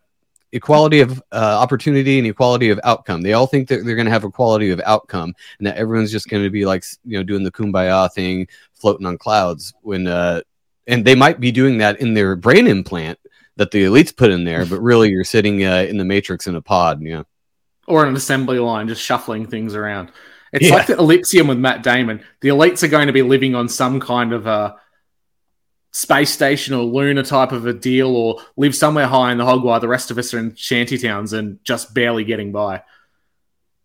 equality of uh, opportunity and equality of outcome. They all think that they're going to have equality of outcome, and that everyone's just going to be like you know doing the kumbaya thing, floating on clouds. When uh, and they might be doing that in their brain implant that the elites put in there, but really you're sitting uh, in the matrix in a pod. You know, or an assembly line just shuffling things around. It's Yeah. like the Elysium with Matt Damon. The elites are going to be living on some kind of a space station or lunar type of a deal, or live somewhere high in the hog while the rest of us are in shanty towns and just barely getting by.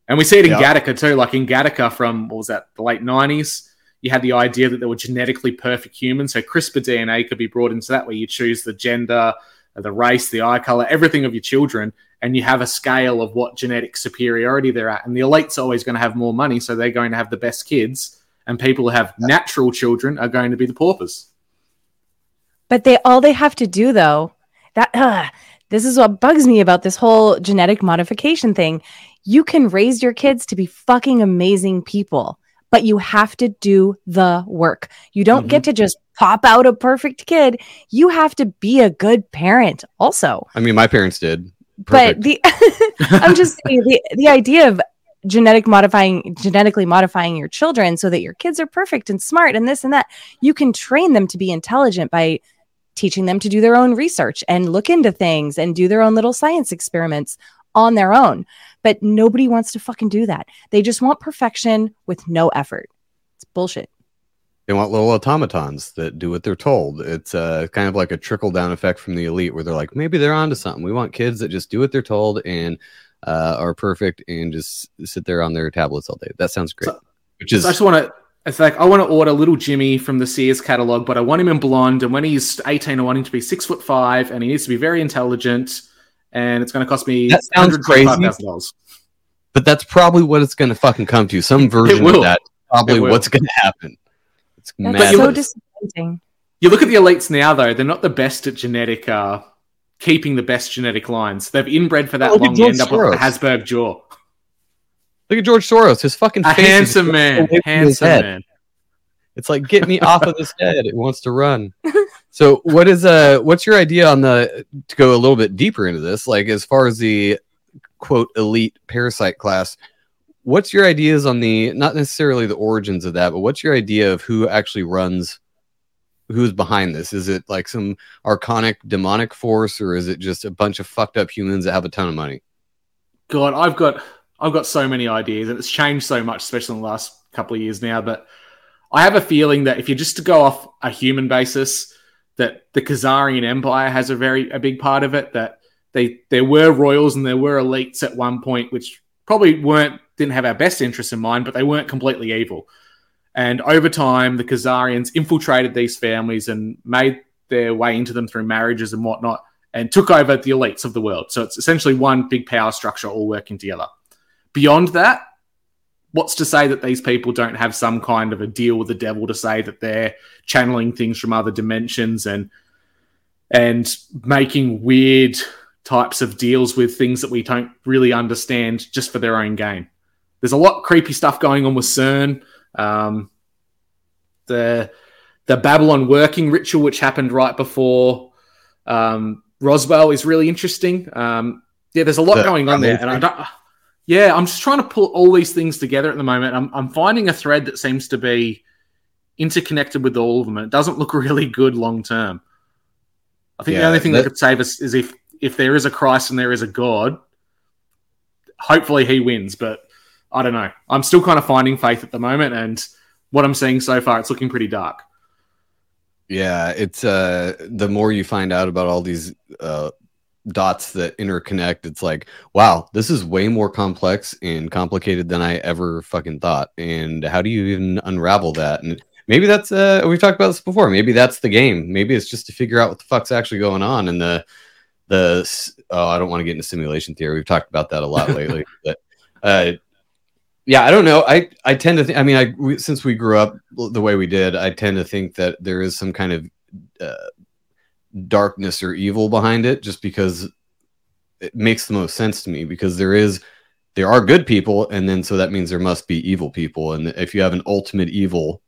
And we see it in Yeah. Gattaca too. Like in Gattaca from what was that, the late nineties, you had the idea that there were genetically perfect humans. So CRISPR DNA could be brought into that where you choose the gender, the race, the eye color, everything of your children, and you have a scale of what genetic superiority they're at. And the elite's are always going to have more money, so they're going to have the best kids. And people who have natural children are going to be the paupers. but they all they have to do though that uh, this is what bugs me about this whole genetic modification thing you can raise your kids to be fucking amazing people but you have to do the work you don't get to just pop out a perfect kid you have to be a good parent also I mean, my parents did. But the [laughs] i'm just saying the, the idea of genetic modifying genetically modifying your children so that your kids are perfect and smart and this and that you can train them to be intelligent by teaching them to do their own research and look into things and do their own little science experiments on their own. But nobody wants to fucking do that. They just want perfection with no effort. It's bullshit They want little automatons that do what they're told. It's uh, kind of like a trickle down effect from the elite where they're like, maybe they're onto something. We want kids that just do what they're told and uh, are perfect and just sit there on their tablets all day. That sounds great. So- Which is I just want to. It's like I want to order little Jimmy from the Sears catalog, but I want him in blonde. And when he's eighteen, I want him to be six foot five, and he needs to be very intelligent. And it's going to cost me That sounds crazy. but that's probably what it's going to fucking come to. Some version of that. Probably what's going to happen. It's that's mad. so disappointing You look at the elites now, though; they're not the best at genetic, uh, keeping the best genetic lines. They've inbred for that Oh, look at long. You George end up with a Soros. Habsburg jaw. Look at George Soros. His fucking A face handsome away man, handsome man. It's like get me off of this [laughs] head. It wants to run. [laughs] So what is uh what's your idea on the to go a little bit deeper into this? Like as far as the quote elite parasite class, what's your ideas on the not necessarily the origins of that, but what's your idea of who actually runs who's behind this? Is it like some archonic demonic force or is it just a bunch of fucked up humans that have a ton of money? God, I've got I've got so many ideas, and it's changed so much, especially in the last couple of years now. But I have a feeling that if you're just to go off a human basis, that the Khazarian Empire has a very a big part of it. That they there were royals and there were elites at one point, which probably weren't didn't have our best interests in mind, but they weren't completely evil. And over time, the Khazarians infiltrated these families and made their way into them through marriages and whatnot, and took over the elites of the world. So it's essentially one big power structure all working together. Beyond that, what's to say that these people don't have some kind of a deal with the devil to say that they're channeling things from other dimensions and and making weird types of deals with things that we don't really understand just for their own gain. There's a lot of creepy stuff going on with CERN. Um, the the Babalon working ritual, which happened right before um, Roswell, is really interesting. Um, yeah, there's a lot The going on there, and I don't. Yeah, I'm just trying to pull all these things together at the moment. I'm, I'm finding a thread that seems to be interconnected with all of them, and it doesn't look [laughs] really good long term. I think the only thing that, that- could save us is if if there is a Christ and there is a God. Hopefully, he wins, but I don't know. I'm still kind of finding faith at the moment, and what I'm seeing so far, it's looking pretty dark. Yeah, it's uh the more you find out about all these uh dots that interconnect, it's like, wow, this is way more complex and complicated than I ever fucking thought. And how do you even unravel that? And maybe that's uh we've talked about this before. Maybe that's the game. Maybe it's just to figure out what the fuck's actually going on and the the oh, I don't want to get into simulation theory. We've talked about that a lot lately, [laughs] but uh yeah, I don't know. I I tend to think. I mean, I we, since we grew up the way we did, I tend to think that there is some kind of uh, darkness or evil behind it, just because it makes the most sense to me. Because there is, there are good people, and then so that means there must be evil people. And if you have an ultimate evil,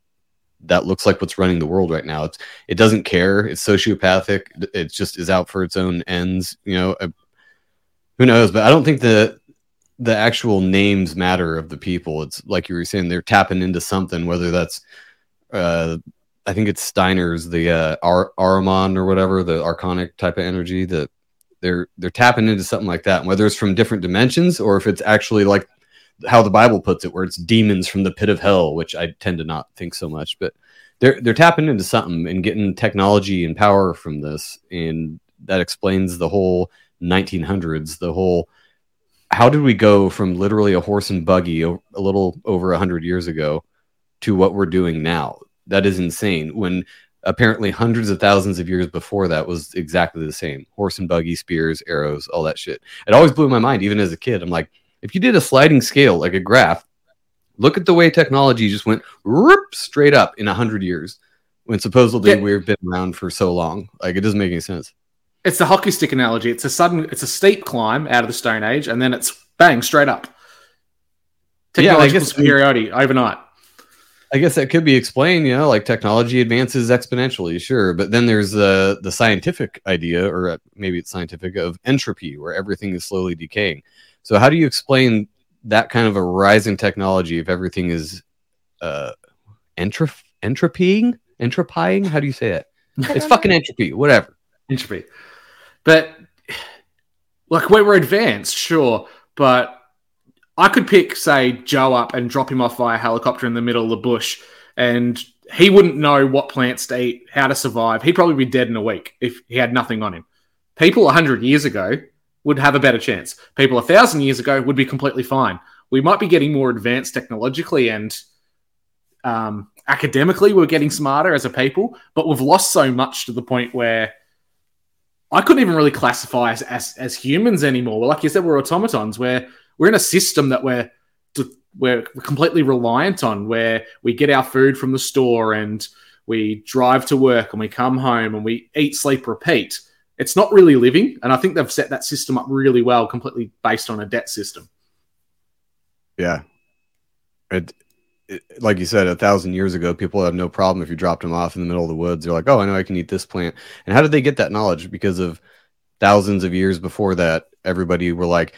that looks like what's running the world right now. It's it doesn't care. It's sociopathic. It just is out for its own ends. You know, uh, who knows? But I don't think the the actual names matter of the people. It's like you were saying, they're tapping into something, whether that's, uh, I think it's Steiner's, the uh, Ar- Ahriman or whatever, the archonic type of energy that they're they're tapping into something like that. And whether it's from different dimensions or if it's actually like how the Bible puts it, where it's demons from the pit of hell, which I tend to not think so much, but they're they're tapping into something and getting technology and power from this, and that explains the whole 1900s, the whole how did we go from literally a horse and buggy a little over 100 years ago to what we're doing now? That is insane when apparently hundreds of thousands of years before that was exactly the same. Horse and buggy spears arrows all that shit. It always blew my mind even as a kid. I'm like if you did a sliding scale like a graph look at the way technology just went whoop, straight up in 100 years when supposedly Yeah. we've been around for so long. Like it doesn't make any sense It's the hockey stick analogy. It's a sudden, it's a steep climb out of the Stone Age, and then it's bang straight up. Yeah, I Technological guess- superiority overnight. I guess that could be explained, you know, like technology advances exponentially, sure, but then there's the the scientific idea, or uh, maybe it's scientific, of entropy, where everything is slowly decaying. So, how do you explain that kind of a rise in technology if everything is uh, entrop- entropying, entropying? How do you say it? It's fucking entropy, whatever. Entropy. But like we were advanced, sure, but I could pick, say, Joe up and drop him off via helicopter in the middle of the bush, and he wouldn't know what plants to eat, how to survive. He'd probably be dead in a week if he had nothing on him. People 100 years ago would have a better chance. People 1,000 years ago would be completely fine. We might be getting more advanced technologically and um, academically, we're getting smarter as a people, but we've lost so much to the point where I couldn't even really classify us as, as humans anymore. Well, Like you said, we're automatons. Where we're in a system that we're we're completely reliant on, where we get our food from the store and we drive to work and we come home and we eat, sleep, repeat. It's not really living, and I think they've set that system up really well, completely based on a debt system. Yeah. It, it, like you said, a thousand years ago, people had no problem if you dropped them off in the middle of the woods. They're like, oh, I know I can eat this plant. And how did they get that knowledge? Because of thousands of years before that, everybody were like,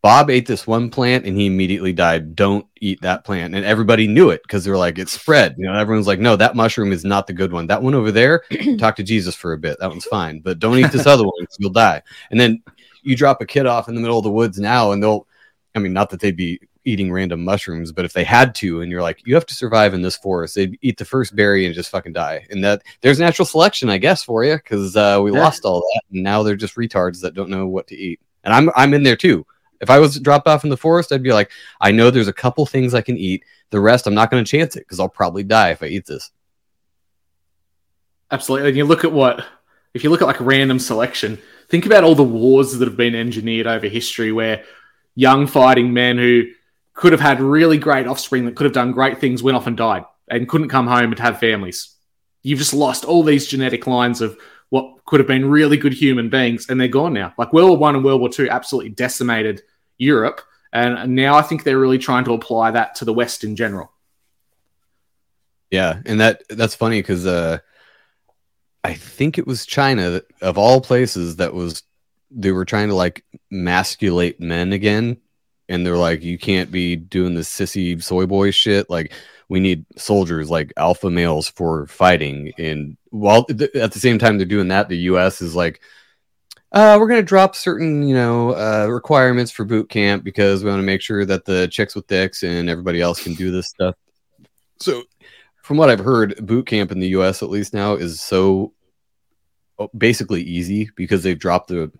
Bob ate this one plant and he immediately died. Don't eat that plant. And everybody knew it because they were like, it's spread. You know, everyone's like, no, that mushroom is not the good one. That one over there, [clears throat] talk to Jesus for a bit. That one's fine. But don't eat this other one you'll die. And then you drop a kid off in the middle of the woods now and they'll, I mean, not that they'd be eating random mushrooms, but if they had to, and you're like, you have to survive in this forest, they'd eat the first berry and just fucking die. And that there's natural selection, I guess, for you because uh, we Yeah. lost all that, and now they're just retards that don't know what to eat. And I'm I'm in there too. If I was dropped off in the forest, I'd be like, I know there's a couple things I can eat. The rest, I'm not going to chance it because I'll probably die if I eat this. Absolutely. And you look at what, if you look at like random selection, think about all the wars that have been engineered over history where young fighting men who could have had really great offspring that could have done great things went off and died and couldn't come home and have families. You've just lost all these genetic lines of what could have been really good human beings and they're gone now. Like World War One and World War Two absolutely decimated Europe. And now I think they're really trying to apply that to the West in general. Yeah, and that that's funny because uh, I think it was China that, of all places that was they were trying to like masculate men again, and they're like, you can't be doing this sissy soy boy shit. Like, we need soldiers like alpha males for fighting. And while th- at the same time they're doing that, the U.S. is like. Uh, we're going to drop certain, you know, uh, requirements for boot camp because we want to make sure that the chicks with dicks and everybody else can do this stuff. So from what I've heard, boot camp in the U.S. at least now is so oh, basically easy because they've dropped the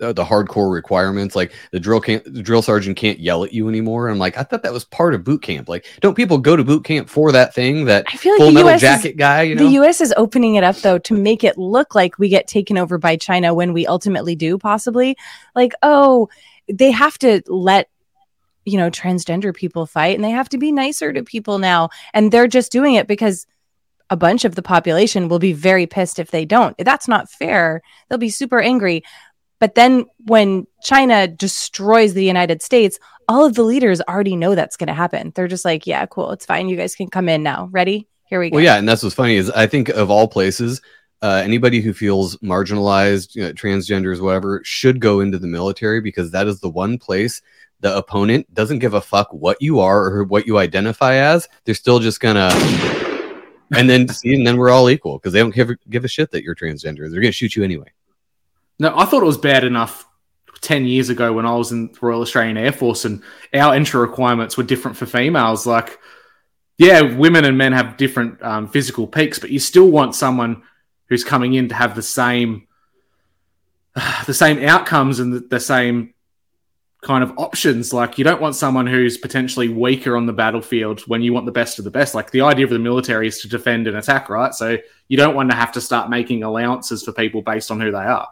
the, the hardcore requirements. Like the drill camp, the drill sergeant can't yell at you anymore. And I'm like, I thought that was part of boot camp. Like, don't people go to boot camp for that thing? That I feel like full the metal US is- guy, you know? The US is opening it up though to make it look like we get taken over by China when we ultimately do, possibly. Like, oh, they have to let you know transgender people fight and they have to be nicer to people now. And they're just doing it because a bunch of the population will be very pissed if they don't. That's not fair. They'll be super angry. But then when China destroys the United States, all of the leaders already know that's going to happen. They're just like, yeah, cool. It's fine. You guys can come in now. Ready? Here we go. Well, yeah, and that's what's funny is I think of all places, uh, anybody who feels marginalized, you know, transgenders, whatever, should go into the military because that is the one place the opponent doesn't give a fuck what you are or what you identify as. They're still just gonna, and then see, and then we're all equal because they don't give a, give a shit that you're transgender. They're gonna shoot you anyway. No, I thought it was bad enough 10 years ago when I was in the Royal Australian Air Force and our entry requirements were different for females. Like, yeah, women and men have different um, physical peaks, but you still want someone who's coming in to have the same [sighs] the same outcomes and the, the same kind of options. Like, you don't want someone who's potentially weaker on the battlefield when you want the best of the best. Like, the idea of the military is to defend and attack, right? So you don't want to have to start making allowances for people based on who they are.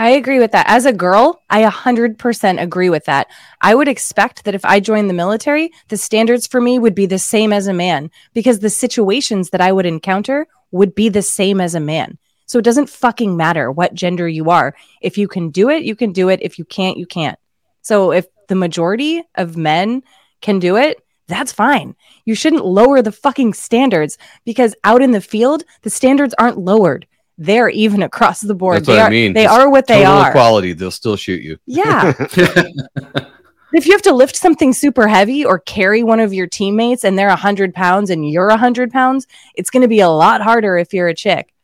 I agree with that. As a girl, I 100% agree with that. I would expect that if I joined the military, the standards for me would be the same as a man because the situations that I would encounter would be the same as a man. So it doesn't fucking matter what gender you are. If you can do it, you can do it. If you can't, you can't. So if the majority of men can do it, that's fine. You shouldn't lower the fucking standards because out in the field, the standards aren't lowered. They're even across the board. That's they what I are, mean. They Just are what they Total are. equality. They'll still shoot you. Yeah. [laughs] if you have to lift something super heavy or carry one of your teammates and they're 100 pounds and you're 100 pounds, it's going to be a lot harder if you're a chick.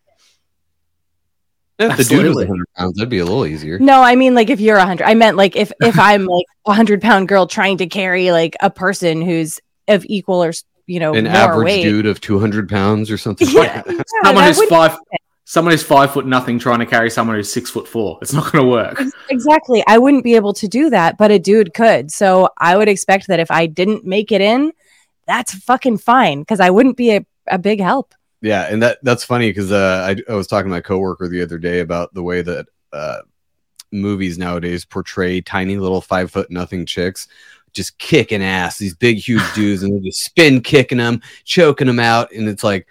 If the dude was Absolutely. 100 pounds, that'd be a little easier. No, I mean like if you're 100. I meant like if if I'm [laughs] like a 100 pound girl trying to carry like a person who's of equal or you know An more average weight. dude of 200 pounds or something. [laughs] Yeah, like that. yeah, someone that who's five someone who's five foot nothing trying to carry someone who's six foot four it's not going to work exactly. I wouldn't be able to do that, but a dude could. So I would expect that if I didn't make it in, that's fucking fine because I wouldn't be a, a big help. Yeah, and that that's funny because uh, I, I was talking to my coworker the other day about the way that uh, movies nowadays portray tiny little five foot nothing chicks just kicking ass, these big huge [laughs] dudes, and they're just spin kicking them, choking them out, and it's like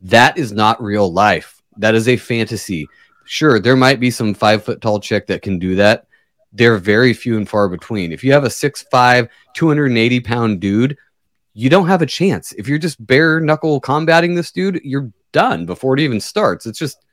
that is not real life. That is a fantasy. Sure, there might be some five foot tall chick that can do that. They're very few and far between. If you have a 6'5, 280 pound dude, you don't have a chance. If you're just bare knuckle combating this dude, you're done before it even starts. It's just,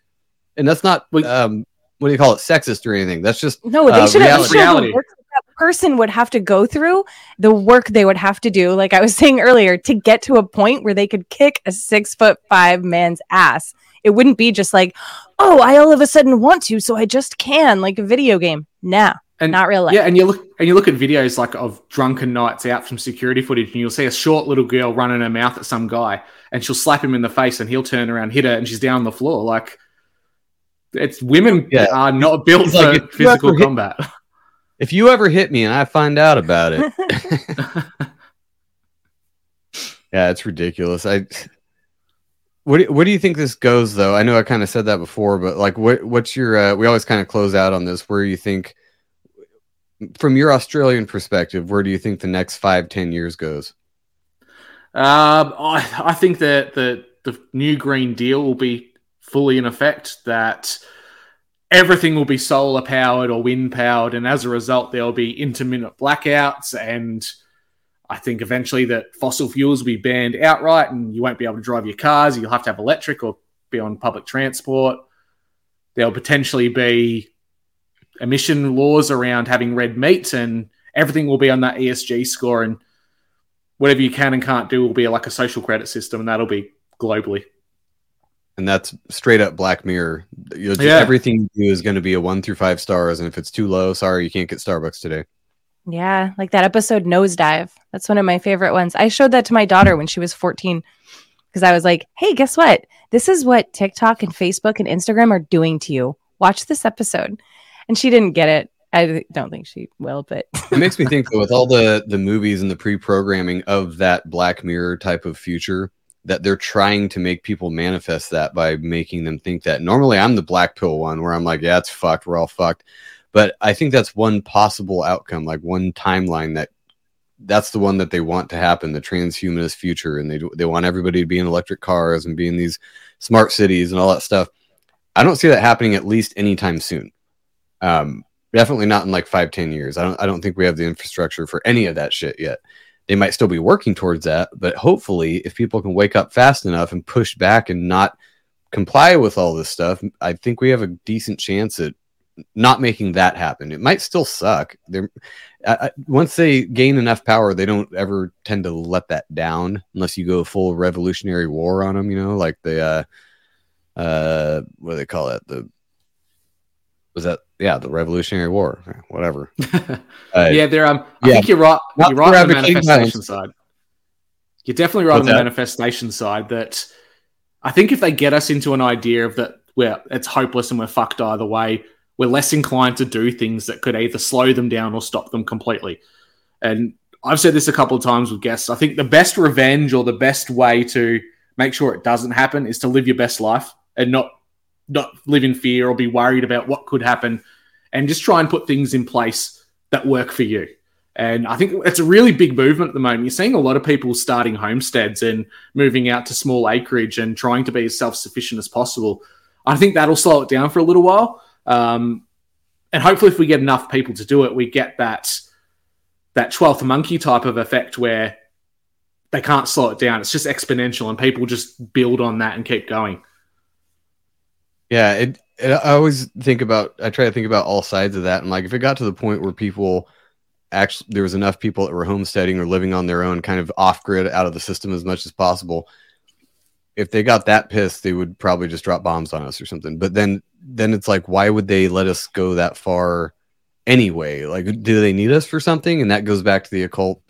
and that's not, Well- um, what do you call it, sexist or anything. That's just, No, they Uh, should have reality. the Reality. work that that person would have to go through, the work they would have to do, like I was [laughs] saying earlier, to get to a point where they could kick a six foot five man's ass. It wouldn't be just like, oh, I all of a sudden want to, so I just can, like a video game. Nah, And Not real life. Yeah, and you look and you look at videos like of drunken nights out from security footage, and you'll see a short little girl running her mouth at some guy, and she'll slap him in the face, and he'll turn around, hit her, and she's down on the floor. Like it's women Yeah. are not built It's like for if physical hit- combat. [laughs] If you ever hit me and I find out about it, [laughs] [laughs] yeah, it's ridiculous. I what do, what do you think this goes though? I know I kind of said that before, but like what what's your uh, we always kind of close out on this where do you think from your Australian perspective, where do you think the next five, ten years goes? Um, I, I think that the the new Green Deal will be fully in effect. That everything will be solar powered or wind powered, and as a result, there will be intermittent blackouts. And I think eventually that fossil fuels will be banned outright, and you won't be able to drive your cars. You'll have to have electric or be on public transport. There'll potentially be emission laws around having red meat, and everything will be on that ESG score. And whatever you can and can't do will be like a social credit system, and that'll be globally. And that's straight up Black Mirror. You know, Yeah. Everything you do is going to be a one through five stars, and if it's too low, sorry, you can't get Starbucks today. Yeah, like that episode Nosedive. That's one of my favorite ones. I showed that to my daughter when she was 14 because I was like, hey, guess what? This is what TikTok and Facebook and Instagram are doing to you. Watch this episode. And she didn't get it. I don't think she will, but [laughs] it makes me think though, with all the the movies and the pre-programming of that black mirror type of future that they're trying to make people manifest that by making them think that normally i'm the black pill one where i'm like yeah it's fucked we're all fucked but i think that's one possible outcome like one timeline that that's the one that they want to happen the transhumanist future and they they want everybody to be in electric cars and be in these smart cities and all that stuff. I don't see that happening at least anytime soon. Um definitely not in like five ten years. I don't i don't think we have the infrastructure for any of that shit yet. They might still be working towards that but hopefully if people can wake up fast enough and push back and not comply with all this stuff i think we have a decent chance at not making that happen it might still suck they're I, once they gain enough power they don't ever tend to let that down unless you go full revolutionary war on them you know like the uh uh what do they call it the was that yeah the revolutionary war whatever [laughs] uh, yeah, there. Um, I yeah. think you're right. Not you're right on the manifestation side. You're definitely right What's on the that? manifestation side. That I think if they get us into an idea of that, where it's hopeless and we're fucked either way, we're less inclined to do things that could either slow them down or stop them completely. And I've said this a couple of times with guests. I think the best revenge or the best way to make sure it doesn't happen is to live your best life and not not live in fear or be worried about what could happen and just try and put things in place that work for you. And I think it's a really big movement at the moment. You're seeing a lot of people starting homesteads and moving out to small acreage and trying to be as self sufficient as possible. I think that'll slow it down for a little while. Um, and hopefully, if we get enough people to do it, we get that that 12th monkey type of effect where they can't slow it down. It's just exponential and people just build on that and keep going. Yeah, it, it, I always think about. I try to think about all sides of that, and like if it got to the point where people actually there was enough people that were homesteading or living on their own, kind of off grid, out of the system as much as possible. If they got that pissed, they would probably just drop bombs on us or something. But then, then it's like, why would they let us go that far anyway? Like, do they need us for something? And that goes back to the occult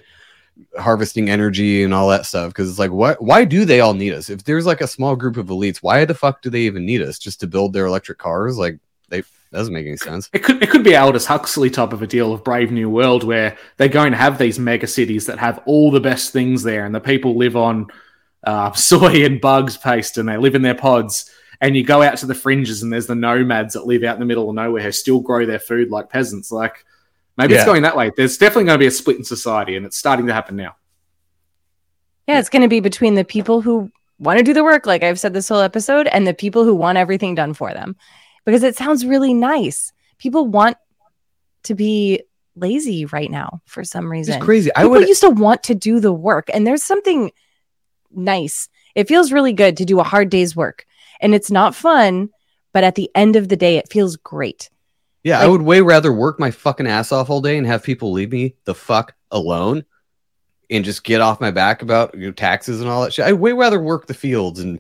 harvesting energy and all that stuff because it's like what why do they all need us if there's like a small group of elites why the fuck do they even need us just to build their electric cars like they doesn't make any sense It could it could be Aldous Huxley type of a deal of Brave New World where they're going to have these mega cities that have all the best things there, and the people live on uh, [laughs] soy and bugs paste, and they live in their pods. And you go out to the fringes, and there's the nomads that live out in the middle of nowhere who still grow their food like peasants. Like maybe it's going that way. There's definitely going to be a split in society, and it's starting to happen now. yeah, it's going to be between the people who want to do the work, like I've said this whole episode, and the people who want everything done for them. Because it sounds really nice. People want to be lazy right now for some reason. it's crazy i would used to want to do the work, and there's something nice. It feels really good to do a hard day's work, and it's not fun, but at the end of the day, it feels great. yeah i would way rather work my fucking ass off all day and have people leave me the fuck alone and just get off my back about you know, taxes and all that shit i'd way rather work the fields and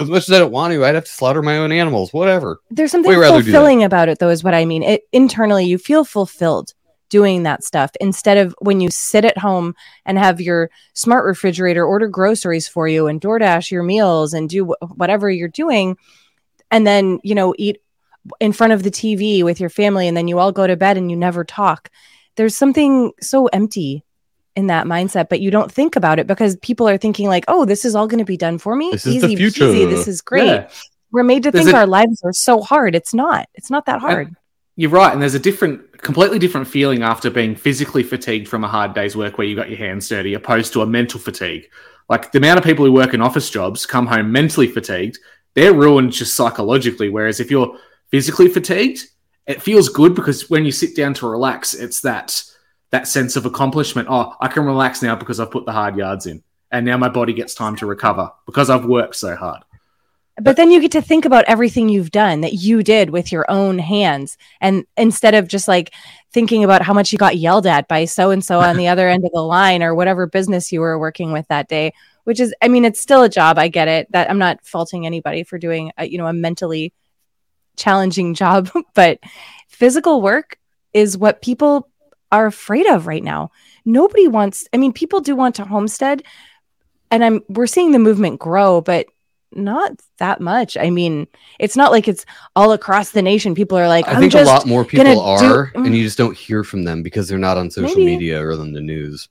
as much as I don't want to, I'd have to slaughter my own animals. Whatever. There's something Way rather do that. fulfilling about it, though, is what I mean. It internally, you feel fulfilled doing that stuff instead of when you sit at home and have your smart refrigerator order groceries for you and DoorDash your meals and do wh- whatever you're doing, and then you know eat in front of the TV with your family, and then you all go to bed and you never talk. There's something so empty in that mindset, but you don't think about it because people are thinking like, "Oh, this is all going to be done for me. This is the Easy future." peasy. This is great." Yeah. We're made to think our lives are so hard. It's not. It's not that hard. You're right, and there's a different, completely different feeling after being physically fatigued from a hard day's work where you got your hands dirty, opposed to a mental fatigue. Like the amount of people who work in office jobs come home mentally fatigued, they're ruined just psychologically. Whereas if you're physically fatigued, it feels good because when you sit down to relax, it's that that sense of accomplishment. Oh, I can relax now because I've put the hard yards in, and now my body gets time to recover because I've worked so hard. But then you get to think about everything you've done that you did with your own hands. And instead of just like thinking about how much you got yelled at by so and so on the [laughs] other end of the line or whatever business you were working with that day which is i mean it's still a job i get it. That i'm not faulting anybody for doing a, you know a mentally challenging [laughs] job but physical work is what people are afraid of right now. Nobody wants i mean people do want to homestead and i'm we're seeing the movement grow but not that much. I mean, it's not like it's all across the nation. People are like, I think a lot more people are, Mm. and you just don't hear from them because they're not on social Maybe. media or on the news.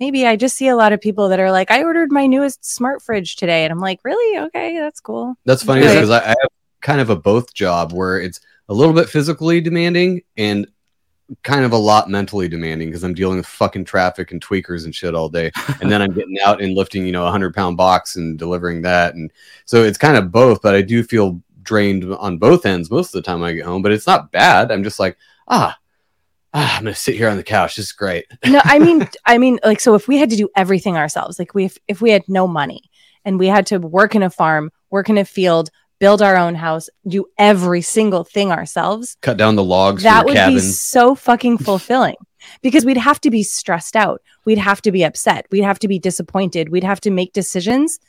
maybe I just see a lot of people that are like, I ordered my newest smart fridge today, and I'm like, really? Okay, that's cool. That's funny because I, I have kind of a both job where it's a little bit physically demanding and kind of a lot mentally demanding because I'm dealing with fucking traffic and tweakers and shit all day. And then I'm getting out and lifting, you know, a hundred pound box and delivering that. And so it's kind of both, but I do feel drained on both ends most of the time I get home, but it's not bad. I'm just like, ah, ah I'm going to sit here on the couch. This is great. no, I mean, [laughs] I mean, like, so if we had to do everything ourselves, like we, if, if we had no money and we had to work in a farm, work in a field, build our own house, do every single thing ourselves, Cut down the logs that would cabin. be so fucking fulfilling because we'd have to be stressed out. We'd have to be upset. We'd have to be disappointed. We'd have to make decisions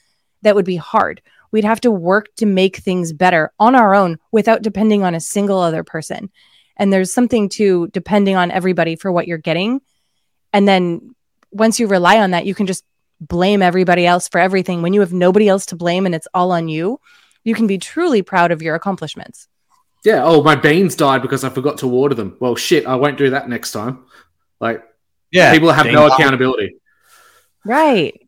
that would be hard. We'd have to work to make things better on our own without depending on a single other person. And there's something to depending on everybody for what you're getting. And then once you rely on that, you can just blame everybody else for everything. When you have nobody else to blame and it's all on you, you can be truly proud of your accomplishments. Yeah. Oh, my beans died because I forgot to water them. Well, shit, I won't do that next time. Like yeah. people have no it. accountability. Right.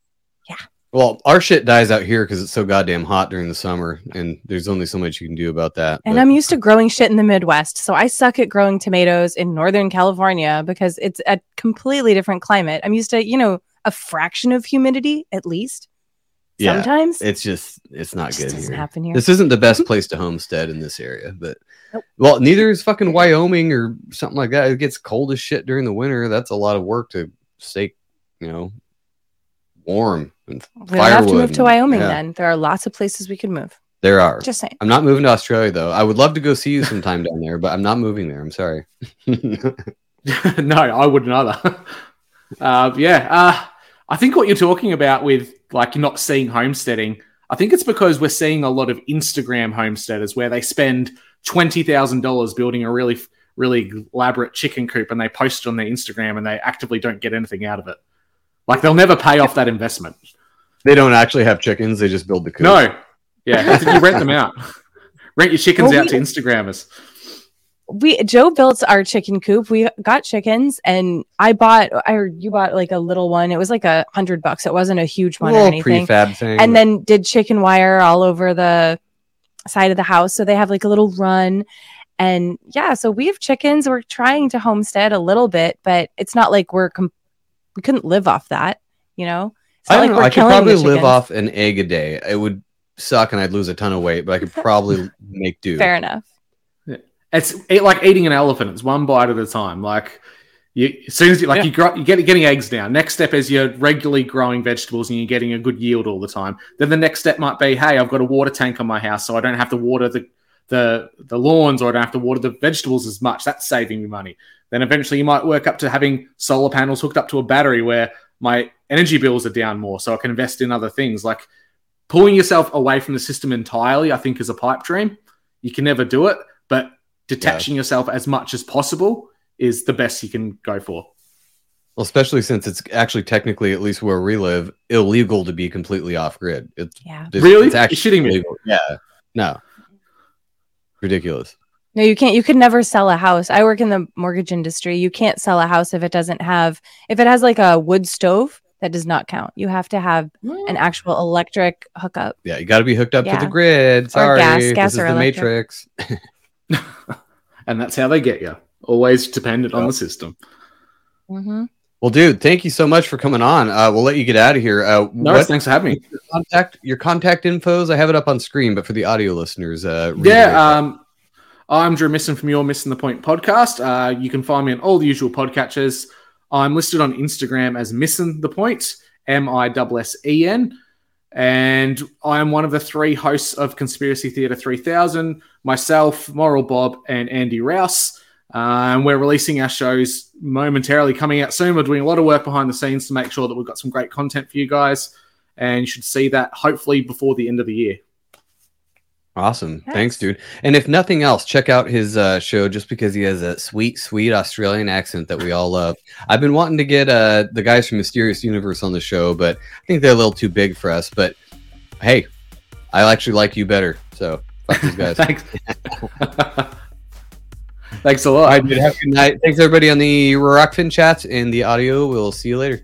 Yeah. Well, our shit dies out here because it's so goddamn hot during the summer, and there's only so much you can do about that. And but- I'm used to growing shit in the Midwest. So I suck at growing tomatoes in Northern California because it's a completely different climate. I'm used to, you know, a fraction of humidity at least. Yeah, Sometimes it's just it's not just good here. happen here. This isn't the best place to homestead in this area, but Nope. well, neither is fucking Wyoming or something like that. It gets cold as shit during the winter. That's a lot of work to stay, you know, warm. And we don't have to firewood move to Wyoming yeah. then. There are lots of places we could move. there are. Just saying. I'm not moving to Australia though. I would love to go see you [laughs] sometime down there, but I'm not moving there. I'm sorry. [laughs] no, I wouldn't either. [laughs] uh, yeah, uh, I think what you're talking about with like not seeing homesteading, I think it's because we're seeing a lot of Instagram homesteaders where they spend twenty thousand dollars building a really, really elaborate chicken coop and they post it on their Instagram and they actively don't get anything out of it. Like they'll never pay off that investment. they don't actually have chickens. They just build the coop. No, yeah, you rent them out. [laughs] Rent your chickens Well, out we- to Instagrammers. We Joe built our chicken coop. We got chickens and I bought I or you bought like a little one. It was like a hundred bucks. It wasn't a huge A one or anything. prefab thing. and then did chicken wire all over the side of the house so they have like a little run and yeah so we have chickens we're trying to homestead a little bit but it's not like we're com- we couldn't live off that you know it's I don't know. I could probably live off an egg a day. It would suck, and I'd lose a ton of weight, but I could probably [laughs] make do. fair enough It's it, like eating an elephant. It's one bite at a time. Like you, as soon as you like Yeah. you grow, you're getting, getting eggs now. Next step is you're regularly growing vegetables and you're getting a good yield all the time. Then the next step might be, hey, I've got a water tank on my house, so I don't have to water the the the lawns or I don't have to water the vegetables as much. That's saving me money. Then eventually you might work up to having solar panels hooked up to a battery where my energy bills are down more, so I can invest in other things like pulling yourself away from the system entirely, I think, is a pipe dream. You can never do it, but detaching yourself as much as possible is the best you can go for. Well, especially since it's actually technically, at least where we live, illegal to be completely off grid. It's Yeah. it's- Really? It's actually You're shitting me. Yeah. No. Ridiculous. No, you can't. You could never sell a house. I work in the mortgage industry. You can't sell a house if it doesn't have, if it has like a wood stove, that does not count. You have to have an mm. actual electric hookup. Yeah, you got to be hooked up to the grid. Sorry, gas- gas this is or the electric. Matrix. [laughs] [laughs] And that's how they get you. Always dependent on the system. Mm-hmm. Well, dude, thank you so much for coming on. Uh, we'll let you get out of here. Uh, No, what thanks for having me. contact your contact infos? I have it up on screen, but for the audio listeners, uh, Yeah, um, I'm Drew Misson from Your Missing the Point podcast. Uh, you can find me on all the usual podcatchers. I'm listed on Instagram as Missing the Point, M I S S E N. And I am one of the three hosts of Conspiracy Theatre 3000, myself, Moral Bob, and Andy Rouse. Uh, and we're releasing our shows momentarily coming out soon. We're doing a lot of work behind the scenes to make sure that we've got some great content for you guys. And you should see that hopefully before the end of the year. Awesome. Nice. Thanks, dude. And if nothing else, check out his uh, show just because he has a sweet, sweet Australian accent that we all love. I've been wanting to get uh, the guys from Mysterious Universe on the show, but I think they're a little too big for us. But hey, I actually like you better. So fuck these guys. [laughs] Thanks. Thanks a lot. all right, dude. Have a good night. Thanks, everybody, on the Rokfin chat and the audio. We'll see you later.